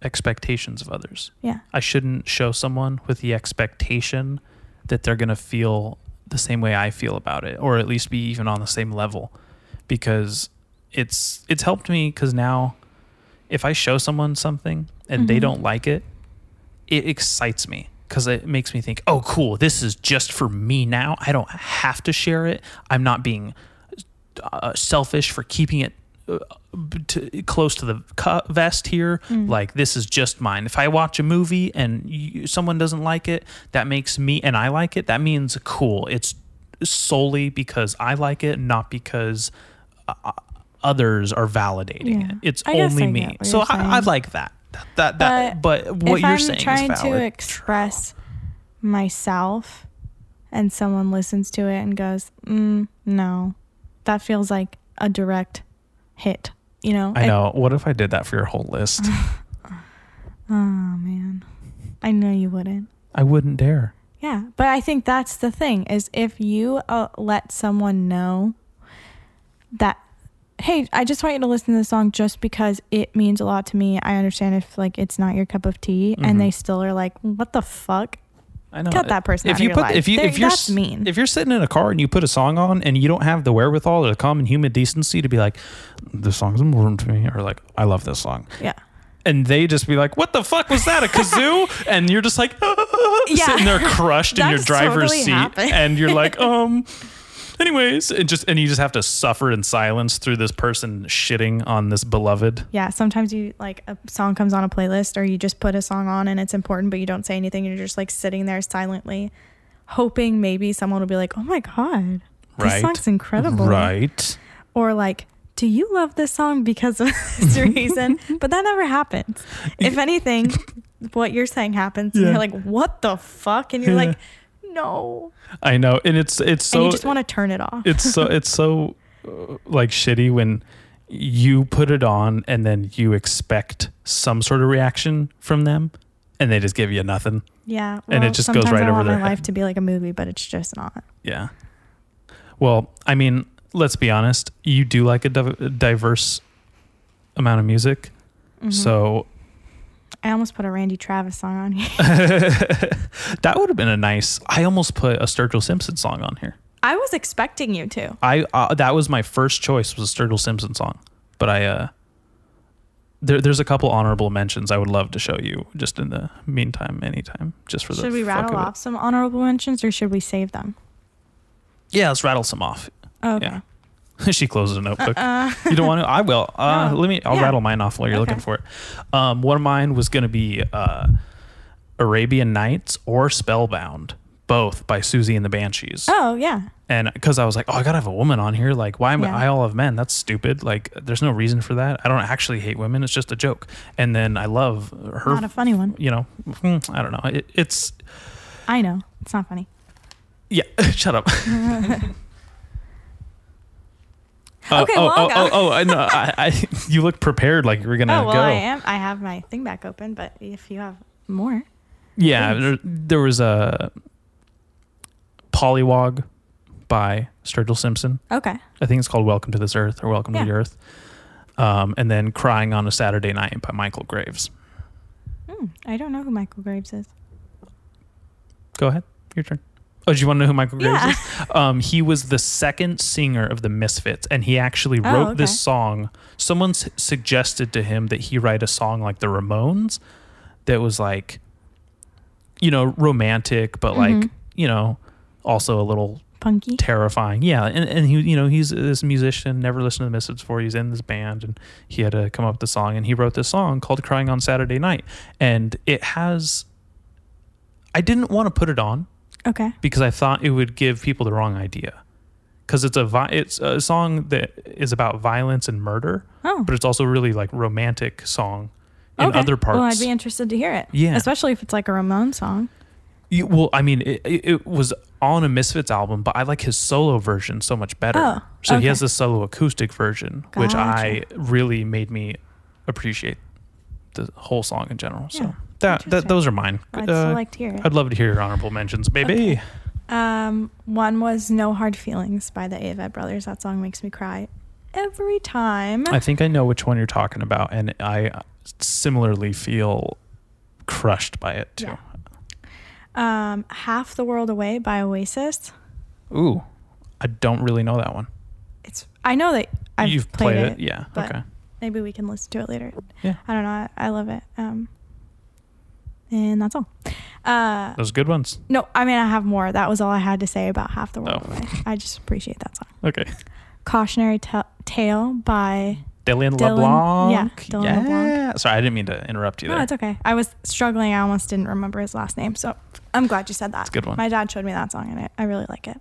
expectations of others. Yeah, I shouldn't show someone with the expectation that they're going to feel the same way I feel about it or at least be even on the same level because it's it's helped me cuz now if I show someone something and they Mhm. don't like it it excites me cuz it makes me think oh cool this is just for me now I don't have to share it I'm not being uh, selfish for keeping it to, close to the vest here. Mm. Like this is just mine. If I watch a movie and you, someone doesn't like it, that makes me and I like it. That means cool. It's solely because I like it, not because uh, others are validating Yeah. it. It's I only me. So I, I like that. That that but, what you're saying is that I'm saying trying is to valid. express myself and someone listens to it and goes, mm, no, that feels like a direct hit, you know? I know. What if I did that for your whole list? oh, man. I know you wouldn't. I wouldn't dare. Yeah, but I think that's the thing is if you uh, let someone know that hey, I just want you to listen to the song just because it means a lot to me. I understand if like it's not your cup of tea Mhm. and they still are like, "What the fuck?" I know. Cut that person if out of you your put life. if you There- if you're that's mean. if you're sitting in a car and you put a song on and you don't have the wherewithal or the common human decency to be like, this song's important to me, or like, I love this song, Yeah. and they just be like, what the fuck was that a kazoo? and you're just like Yeah. sitting there crushed in your driver's totally seat, happened. and you're like, um. Anyways, and just and you just have to suffer in silence through this person shitting on this beloved. Yeah, sometimes you like a song comes on a playlist or you just put a song on and it's important but you don't say anything you're just like sitting there silently hoping maybe someone will be like, "Oh my god, this Right. song's incredible." Right. or like do you love this song because of this reason but that never happens if anything what you're saying happens and Yeah. you're like what the fuck and you're Yeah. like no I know, and it's it's so and you just want to turn it off it's so it's so uh, like shitty when you put it on and then you expect some sort of reaction from them and they just give you nothing. yeah and it just goes right I over want their my life to be like a movie but it's just not Yeah. Well, I mean, let's be honest. You do like a div- diverse amount of music. Mhm. So i almost put a randy travis song on here that would have been a nice. I almost put a Sturgill Simpson song on here. i was expecting you to I uh, that was my first choice was a Sturgill Simpson song, but I uh there, there's a couple honorable mentions I would love to show you just in the meantime, anytime, just for the should we rattle of it. off some honorable mentions or should we save them Yeah, let's rattle some off. oh, okay Yeah. she closes a notebook. uh, you don't want to? I will. Uh, No. Let me. I'll Yeah. rattle mine off while you're Okay. looking for it. Um, one of mine was going to be uh, Arabian Nights or Spellbound, both by Siouxsie and the Banshees. oh yeah And because I was like, oh, I gotta have a woman on here. Like, why am Yeah. I all of men? That's stupid. Like, there's no reason for that. I don't actually hate women. It's just a joke. And then I love her. not a funny one you know, mm, I don't know. It, it's i know it's not funny yeah. shut up. Uh, Okay, oh, oh, oh, oh, I know. I, I, you look prepared, like you were gonna Oh well, go. I am. I have my thing back open, but if you have more, Yeah, there, there was a Pollywog by Sturgill Simpson. okay. I think it's called Welcome to This Earth or Welcome to the Yeah. Earth. Um, and then Crying on a Saturday Night by Michael Graves. Hmm, I don't know who Michael Graves is. Go ahead, your turn. Oh, do you want to know who Michael Graves Yeah. is? Um, he was the second singer of the Misfits, and he actually Oh, wrote okay. this song. Someone s- suggested to him that he write a song like the Ramones, that was like, you know, romantic, but like, Mhm. you know, also a little Punky. terrifying. Yeah, and, and he, you know, he's this musician, never listened to the Misfits before. He's in this band, and he had to come up with the song, and he wrote this song called "Crying on Saturday Night," and it has. I didn't want to put it on Okay. because I thought it would give people the wrong idea, because it's a vi- it's a song that is about violence and murder, Oh. but it's also really like romantic song in okay. other parts. Well, I'd be interested to hear it. Yeah. Especially if it's like a Ramon song. You- well, I mean, it, it, was on a Misfits album, but I like his solo version so much better. Oh, so he has this solo acoustic version, which I really made me appreciate the whole song in general. So Yeah, that, that those are mine. I'd Uh, like to hear it. I'd love to hear your honorable mentions, baby. Okay. Um, one was "No Hard Feelings" by the Avett Brothers. That song makes me cry every time. I think I know which one you're talking about, and I similarly feel crushed by it too. Um, "Half the World Away" by Oasis. Ooh, I don't really know that one. It's. I know that I've You've played, played it. it, yeah. Okay. Maybe we can listen to it later. Yeah. I don't know. I, I love it. Um, and that's all. Uh, Those good ones. no, I mean I have more. That was all I had to say about "Half the World Oh. Away." I just appreciate that song. Okay. "Cautionary Ta- Tale" by Dylan, Dylan- LeBlanc. yeah, Dylan yeah. LeBlanc. Sorry, I didn't mean to interrupt you there. No, it's okay. I was struggling. I almost didn't remember his last name. So I'm glad you said that. It's a good one. My dad showed me that song and I, I really like it.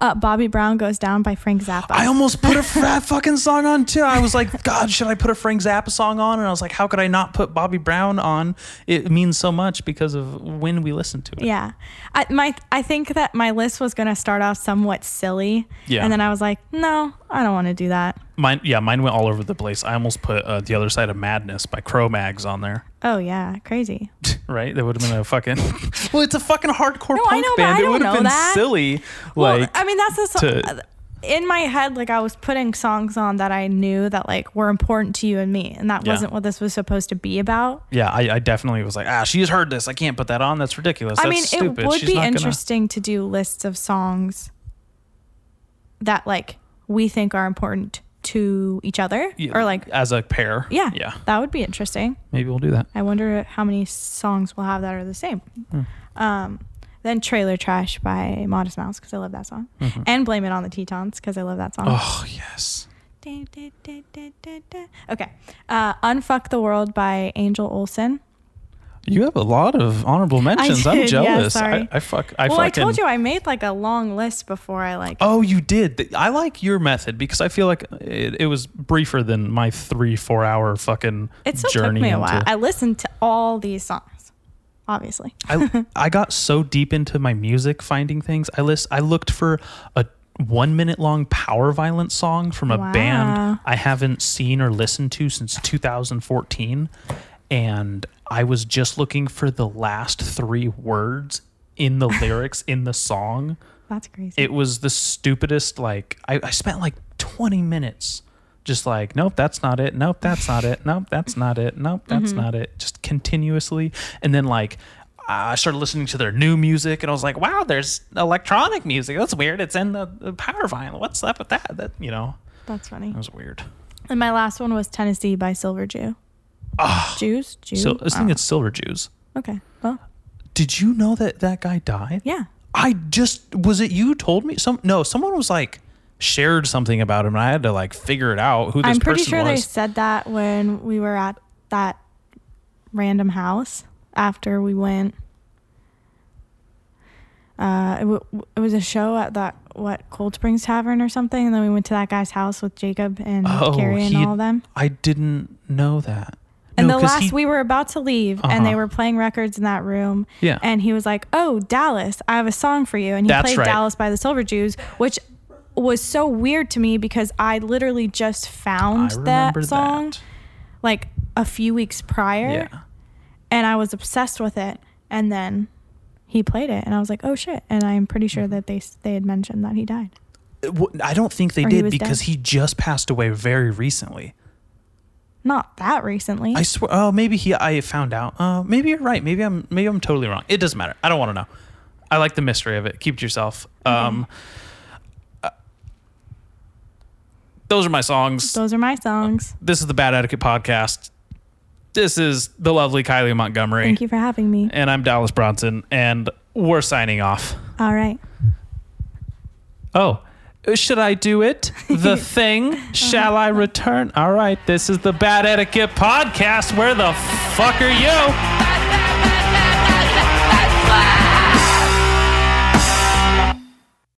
Uh, Bobby Brown goes down by Frank Zappa. I almost put a frat fucking song on too. I was like, God, should I put a Frank Zappa song on? And I was like, how could I not put Bobby Brown on? It means so much because of when we listen to it. yeah, I, my I think that my list was gonna start off somewhat silly. Yeah. And then I was like, no, I don't want to do that. Mine, yeah, mine went all over the place. I almost put uh, "The Other Side of Madness" by Cro-Mags on there. Oh yeah, crazy. Right? That would have been a fucking. well, it's a fucking hardcore No, I punk know, but band. I it would have know been that. silly. Well, Like, I mean, that's the song. to- in my head, like I was putting songs on that I knew that like were important to you and me, and that Yeah. wasn't what this was supposed to be about. yeah, I, I definitely was like, ah, she's heard this. I can't put that on. That's ridiculous. I That's mean, stupid. it would She's be not gonna- interesting to do lists of songs that like we think are important to each other, Yeah, or like as a pair. yeah, yeah. that would be interesting. Maybe we'll do that. I wonder how many songs we'll have that are the same. Hmm. Um, then Trailer Trash by Modest Mouse because I love that song, and Blame It on the Tetons because I love that song. Mm-hmm. Oh yes. Okay. Uh, Unfuck the World by Angel Olsen. You have a lot of honorable mentions. I'm did, yeah, jealous. sorry. I, I fuck. I well, fucking. I told you I made like a long list before I like. Oh, you did. I like your method because I feel like it, it was briefer than my three, four hour fucking it still took journey me a into. while. I listened to all these songs, obviously. I I got so deep into my music finding things. I list I looked for a one minute long power violence song from a Wow. band I haven't seen or listened to since 2014 and I was just looking for the last 3 words in the lyrics in the song. That's crazy. It was the stupidest like I, I spent like 20 minutes just like nope that's not it nope that's not it nope that's not it nope that's mm-hmm. not it just continuously. And then like I started listening to their new music and I was like wow there's electronic music. That's weird. It's in the, the power violin what's up with that? That you know. That's funny. that was weird. And my last one was Tennessee by Silver Jew. Jews? Jews? so I think it's Silver Jews Okay. Well, did you know that that guy died yeah. I just was it you told me some no someone was like shared something about him and I had to like figure it out who this person was. I'm pretty sure they said that when we were at that random house after we went. Uh, it, w- it was a show at that what Cold Springs Tavern or something, and then we went to that guy's house with Jacob and Oh, Carrie and he- all of them. I didn't know that. And No, the last he- we were about to leave, and they Uh-huh. were playing records in that room. Yeah. And he was like, "Oh, Dallas, I have a song for you," and he That's played right. Dallas by the Silver Jews, which was so weird to me because I literally just found that song that. like a few weeks prior, Yeah. and I was obsessed with it. And then he played it, and I was like, "Oh shit!" And I'm pretty sure Mm-hmm. that they they had mentioned that he died. Uh, I don't think they Or did was because dead. he just passed away very recently. Not that recently. I swear. Oh, maybe he. I found out. Uh, maybe you're right. Maybe I'm. Maybe I'm totally wrong. It doesn't matter. I don't want to know. I like the mystery of it. Keep it to yourself. Um, uh, those are my songs. Those are my songs. This is the Bad Etiquette podcast. This is the lovely Kylie Montgomery, Thank you for having me. and I'm Dallas Bronson, and we're signing off. All right. Oh, should I do it? The thing? Uh-huh. Shall I return? All right, this is the Bad Etiquette Podcast. Where the fuck are you?